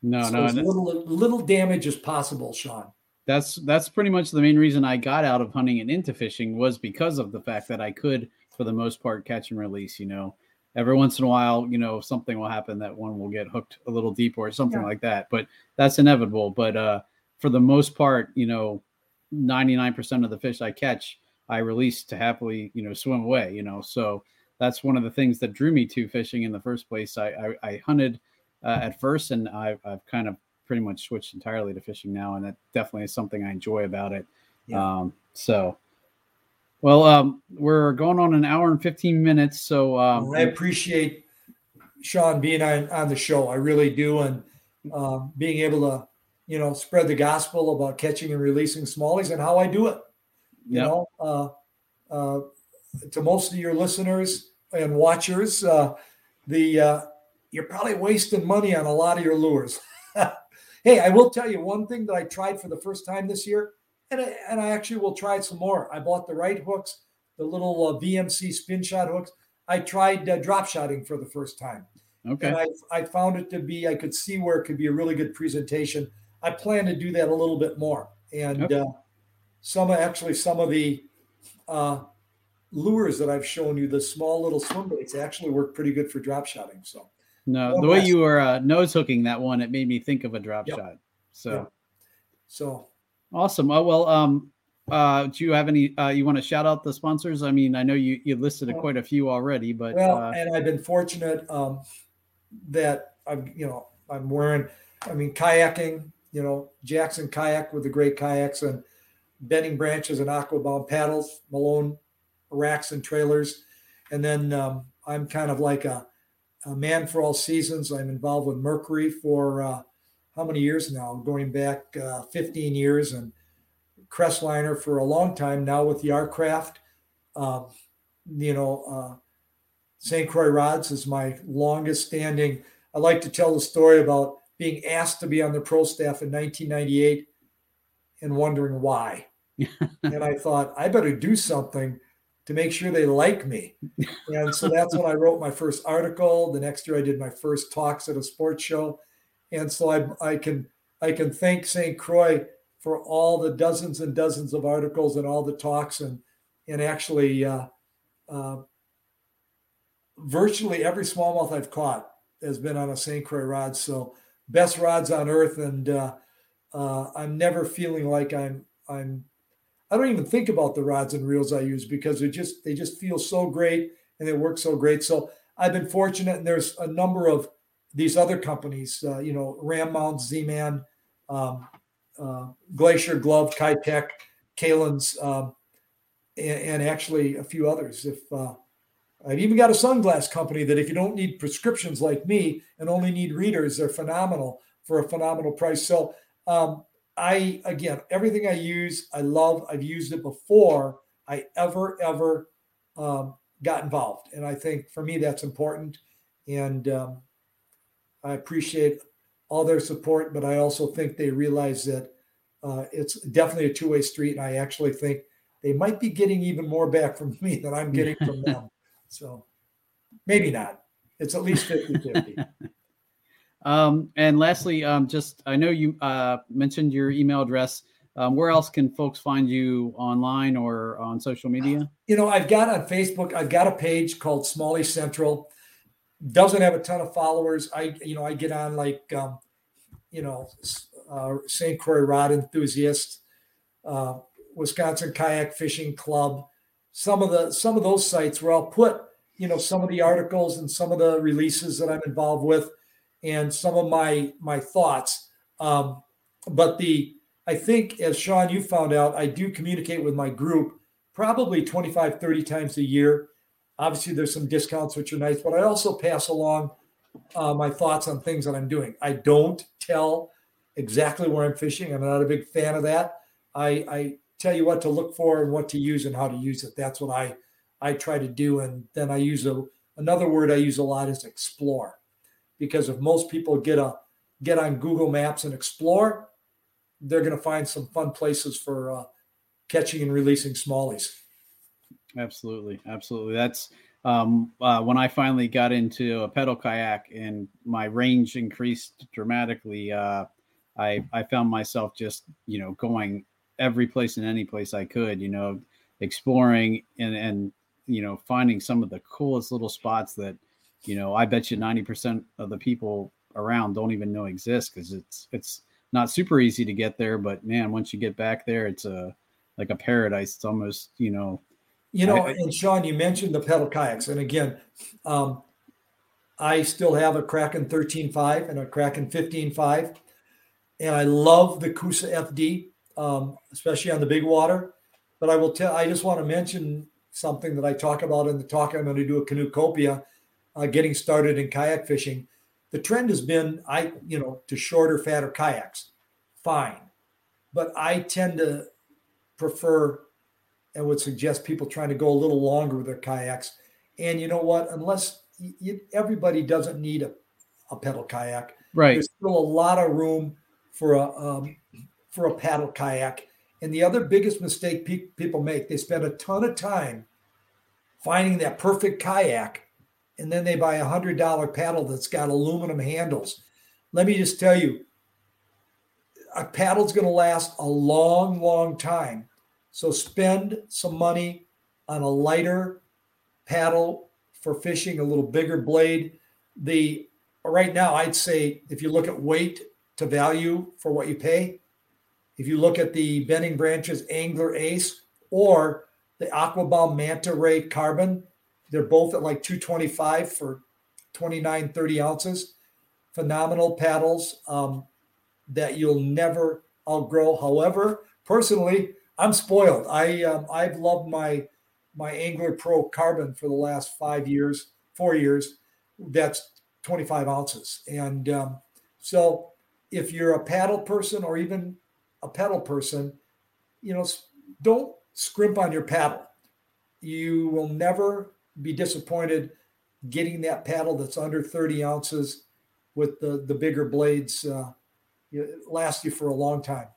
No, so no, as little little damage as possible, Sean. That's that's pretty much the main reason I got out of hunting and into fishing was because of the fact that I could, for the most part, catch and release. You know, every once in a while, you know, something will happen that one will get hooked a little deep or something yeah. like that. But that's inevitable. But uh, for the most part, you know, ninety nine percent of the fish I catch, I release to happily, you know, swim away. You know, so that's one of the things that drew me to fishing in the first place. I I, I hunted uh, at first, and I've, I've kind of pretty much switched entirely to fishing now, and that definitely is something I enjoy about it. Yeah. Um, so, well, um, we're going on an hour and 15 minutes. So um, I appreciate Sean being on, on the show. I really do. And um, being able to, you know, spread the gospel about catching and releasing smallies and how I do it. You yep. know, uh, uh, to most of your listeners and watchers, uh, the uh, you're probably wasting money on a lot of your lures. hey, I will tell you one thing that I tried for the first time this year, and I, and I actually will try some more. I bought the right hooks, the little uh, VMC spin shot hooks. I tried uh, drop shotting for the first time. Okay. And I, I found it to be, I could see where it could be a really good presentation. I plan to do that a little bit more. And okay. uh, some actually, some of the uh, lures that I've shown you, the small little swim baits, actually work pretty good for drop shotting. So no, the way you were uh, nose hooking that one, it made me think of a drop yep. shot. So, yep. so awesome. Oh, well, um, uh, do you have any? Uh, you want to shout out the sponsors? I mean, I know you you listed well, quite a few already, but well, uh, and I've been fortunate um, that I'm you know I'm wearing. I mean, kayaking. You know, Jackson Kayak with the great kayaks and bending branches and aquabound paddles, Malone racks and trailers, and then um, I'm kind of like a a man for all seasons. I'm involved with Mercury for uh, how many years now? Going back uh, 15 years, and Crestliner for a long time now with Yarcraft. Um, you know, uh, St. Croix Rods is my longest standing. I like to tell the story about being asked to be on the pro staff in 1998 and wondering why. and I thought I better do something to make sure they like me. And so that's when I wrote my first article. The next year I did my first talks at a sports show. And so I, I can I can thank St. Croix for all the dozens and dozens of articles and all the talks and and actually uh, uh, virtually every smallmouth I've caught has been on a St. Croix rod. So best rods on earth, and uh, uh I'm never feeling like I'm I'm I don't even think about the rods and reels I use because they just they just feel so great and they work so great. So I've been fortunate, and there's a number of these other companies, uh, you know, Ram Mount, Z-Man, um, uh, Glacier Glove, Keitech, Kalin's, um, and, and, actually a few others. If uh, I've even got a sunglass company that if you don't need prescriptions like me and only need readers, they're phenomenal for a phenomenal price. So um, I again, everything I use, I love. I've used it before I ever ever um, got involved, and I think for me that's important. And um, I appreciate all their support, but I also think they realize that uh, it's definitely a two way street, and I actually think they might be getting even more back from me than I'm getting from them. So maybe not. It's at least 50 50. Um, and lastly, um, just I know you uh, mentioned your email address. Um, where else can folks find you online or on social media? You know, I've got on Facebook, I've got a page called Smallie Central. doesn't have a ton of followers. I, you know, I get on like, um, you know, uh, St. Croix Rod Enthusiast, uh, Wisconsin Kayak Fishing Club, some of the some of those sites where I'll put, you know, some of the articles and some of the releases that I'm involved with, and some of my my thoughts. Um, but the I think as Sean you found out, I do communicate with my group probably 25, 30 times a year. Obviously, there's some discounts which are nice, but I also pass along uh, my thoughts on things that I'm doing. I don't tell exactly where I'm fishing. I'm not a big fan of that. I, I tell you what to look for and what to use and how to use it. That's what I I try to do. And then I use a another word I use a lot is explore, because if most people get a get on Google Maps and explore, they're going to find some fun places for uh, catching and releasing smallies. Absolutely, absolutely. That's um, uh, when I finally got into a pedal kayak and my range increased dramatically. Uh, I I found myself just you know going every place and any place I could, you know, exploring and and you know finding some of the coolest little spots that you know I bet you ninety percent of the people around don't even know exist because it's it's not super easy to get there, but man, once you get back there, it's a like a paradise. It's almost you know. You know, I, and Sean, you mentioned the pedal kayaks, and again, um, I still have a Kraken 13.5 and a Kraken 15.5, and I love the Coosa FD, um, especially on the big water. But I will tell, I just want to mention something that I talk about in the talk I'm going to do a Canoecopia, uh, getting started in kayak fishing. The trend has been, I you know, to shorter, fatter kayaks. Fine, but I tend to prefer and would suggest people trying to go a little longer with their kayaks. And you know what? Unless you, everybody doesn't need a, a pedal kayak, right? There's still a lot of room for a um, for a paddle kayak. And the other biggest mistake pe- people make, they spend a ton of time finding that perfect kayak, and then they buy a hundred dollar paddle that's got aluminum handles. Let me just tell you, a paddle's going to last a long, long time so spend some money on a lighter paddle for fishing, a little bigger blade. The right now, I'd say if you look at weight to value for what you pay, if you look at the Bending Branches Angler Ace or the Aquabound Manta Ray Carbon, they're both at like 225 for 29, 30 ounces. Phenomenal paddles um, that you'll never outgrow. However, personally, I'm spoiled. I um, I've loved my my Angler Pro Carbon for the last five years, four years. That's 25 ounces, and um, so if you're a paddle person or even a pedal person, you know, don't scrimp on your paddle. You will never be disappointed getting that paddle that's under 30 ounces with the the bigger blades. Uh, last you for a long time.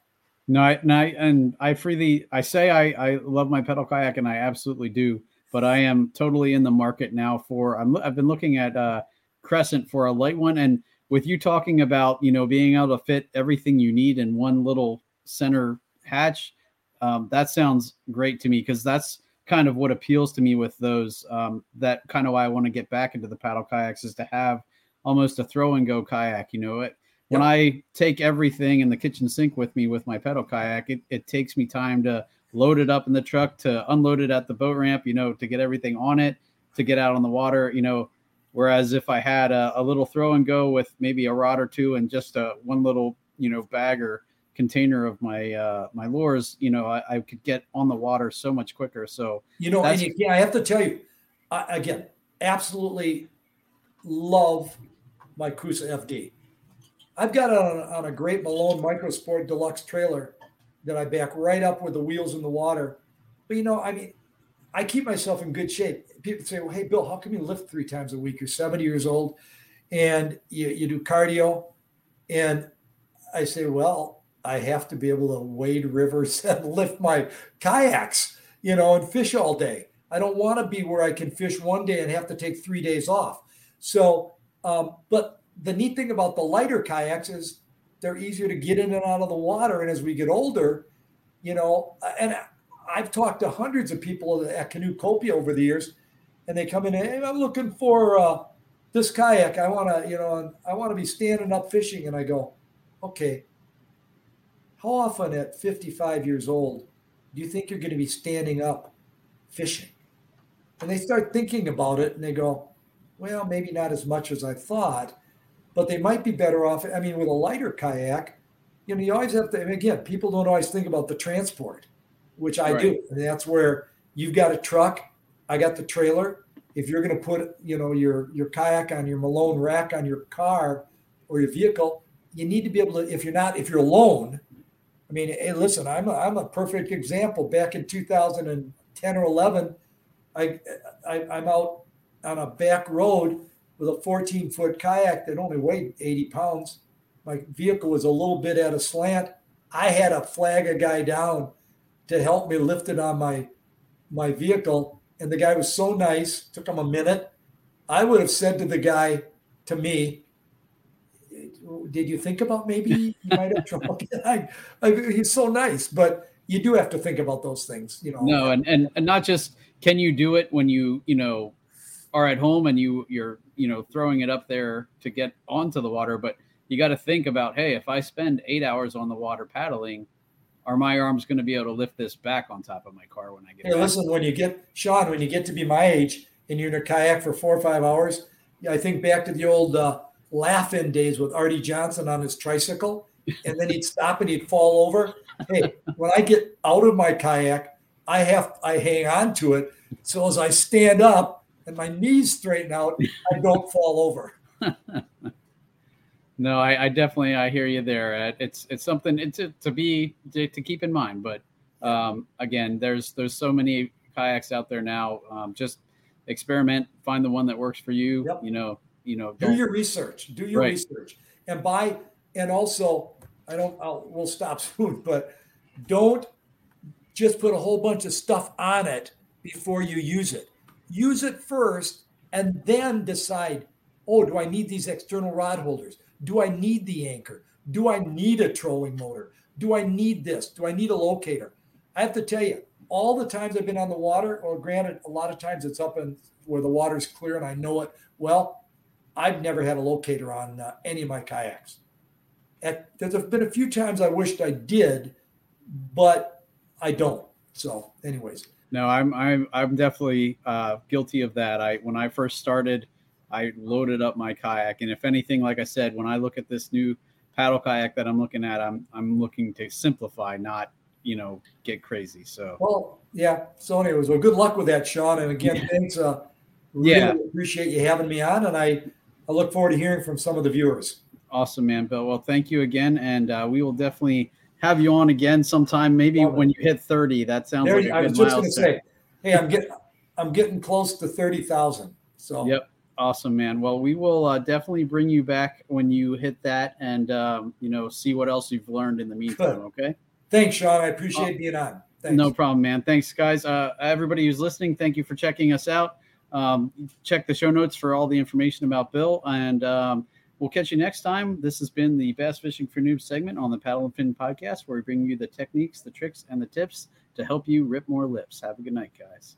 No, I, no, I, and I freely I say I I love my pedal kayak and I absolutely do, but I am totally in the market now for I'm I've been looking at uh Crescent for a light one and with you talking about you know being able to fit everything you need in one little center hatch, um, that sounds great to me because that's kind of what appeals to me with those. Um, that kind of why I want to get back into the paddle kayaks is to have almost a throw and go kayak. You know, it when I take everything in the kitchen sink with me with my pedal kayak, it, it takes me time to load it up in the truck, to unload it at the boat ramp, you know, to get everything on it, to get out on the water, you know. Whereas if I had a, a little throw and go with maybe a rod or two and just a one little, you know, bag or container of my uh my lures, you know, I, I could get on the water so much quicker. So you know, and yeah, I have to tell you, I, again, absolutely love my Coosa FD. I've got it on, on a great Malone Microsport Deluxe trailer that I back right up with the wheels in the water. But you know, I mean, I keep myself in good shape. People say, "Well, hey, Bill, how come you lift three times a week? You're 70 years old, and you, you do cardio." And I say, "Well, I have to be able to wade rivers and lift my kayaks, you know, and fish all day. I don't want to be where I can fish one day and have to take three days off. So, um, but the neat thing about the lighter kayaks is they're easier to get in and out of the water. And as we get older, you know, and I've talked to hundreds of people at Canoecopia over the years, and they come in and hey, I'm looking for uh, this kayak, I want to, you know, I want to be standing up fishing. And I go, okay, how often at 55 years old do you think you're going to be standing up fishing? And they start thinking about it and they go, well, maybe not as much as I thought, but they might be better off. I mean, with a lighter kayak, you know, you always have to, again, people don't always think about the transport, which I right. do. And that's where you've got a truck, I got the trailer, if you're going to put you know your your kayak on your Malone rack on your car or your vehicle, you need to be able to. If you're not, if you're alone, I mean, hey, listen, I'm a, I'm a perfect example. Back in 2010 or 11, I, I I'm out on a back road with a 14 foot kayak that only weighed 80 pounds. My vehicle was a little bit at a slant. I had to flag a guy down to help me lift it on my my vehicle and the guy was so nice. Took him a minute. I would have said to the guy, to me, "Did you think about maybe you might have trouble?" I, I, he's so nice, but you do have to think about those things, you know. No, and, and and not just can you do it when you you know are at home and you you're you know throwing it up there to get onto the water, but you got to think about hey, if I spend eight hours on the water paddling, are my arms going to be able to lift this back on top of my car when I get? Hey, back? listen, when you get Sean, when you get to be my age and you're in a kayak for four or five hours, I think back to the old uh, laugh-in days with Arte Johnson on his tricycle, and then he'd stop and he'd fall over. Hey, when I get out of my kayak, I have I hang on to it so as I stand up and my knees straighten out, I don't fall over. No, I, I, definitely I hear you there. It's it's something to, to be to, to, keep in mind. But um, again, there's there's so many kayaks out there now. Um, just experiment, find the one that works for you. Yep. You know, you know. Do your research. Do your right. research, and buy. And also, I don't. I'll, we'll stop soon, but don't just put a whole bunch of stuff on it before you use it. Use it first, and then decide. Oh, do I need these external rod holders? Do I need the anchor? Do I need a trolling motor? Do I need this? Do I need a locator? I have to tell you, all the times I've been on the water, or granted, a lot of times it's up in where the water's clear and I know it well. I've never had a locator on uh, any of my kayaks. At, there's been a few times I wished I did, but I don't. So, anyways. No, I'm I'm I'm definitely uh, guilty of that. I when I first started, I loaded up my kayak, and if anything, like I said, when I look at this new paddle kayak that I'm looking at, I'm I'm looking to simplify, not you know get crazy. So well, yeah. So anyways, well, good luck with that, Sean. And again, yeah. thanks. Uh, really yeah, appreciate you having me on, and I I look forward to hearing from some of the viewers. Awesome, man, Bill. Well, thank you again, and uh, we will definitely have you on again sometime. Maybe Love when it. you hit thirty. That sounds there, like a I was just going to say, hey, I'm getting I'm getting close to thirty thousand. So yep. Awesome, man. Well, we will uh, definitely bring you back when you hit that, and um, you know, see what else you've learned in the meantime. Good. Okay. Thanks, Sean. I appreciate uh, being on. Thanks. No problem, man. Thanks, guys. Uh, everybody who's listening, thank you for checking us out. Um, check the show notes for all the information about Bill, and um, we'll catch you next time. This has been the Bass Fishing for Noobs segment on the Paddle and Fin podcast, where we bring you the techniques, the tricks, and the tips to help you rip more lips. Have a good night, guys.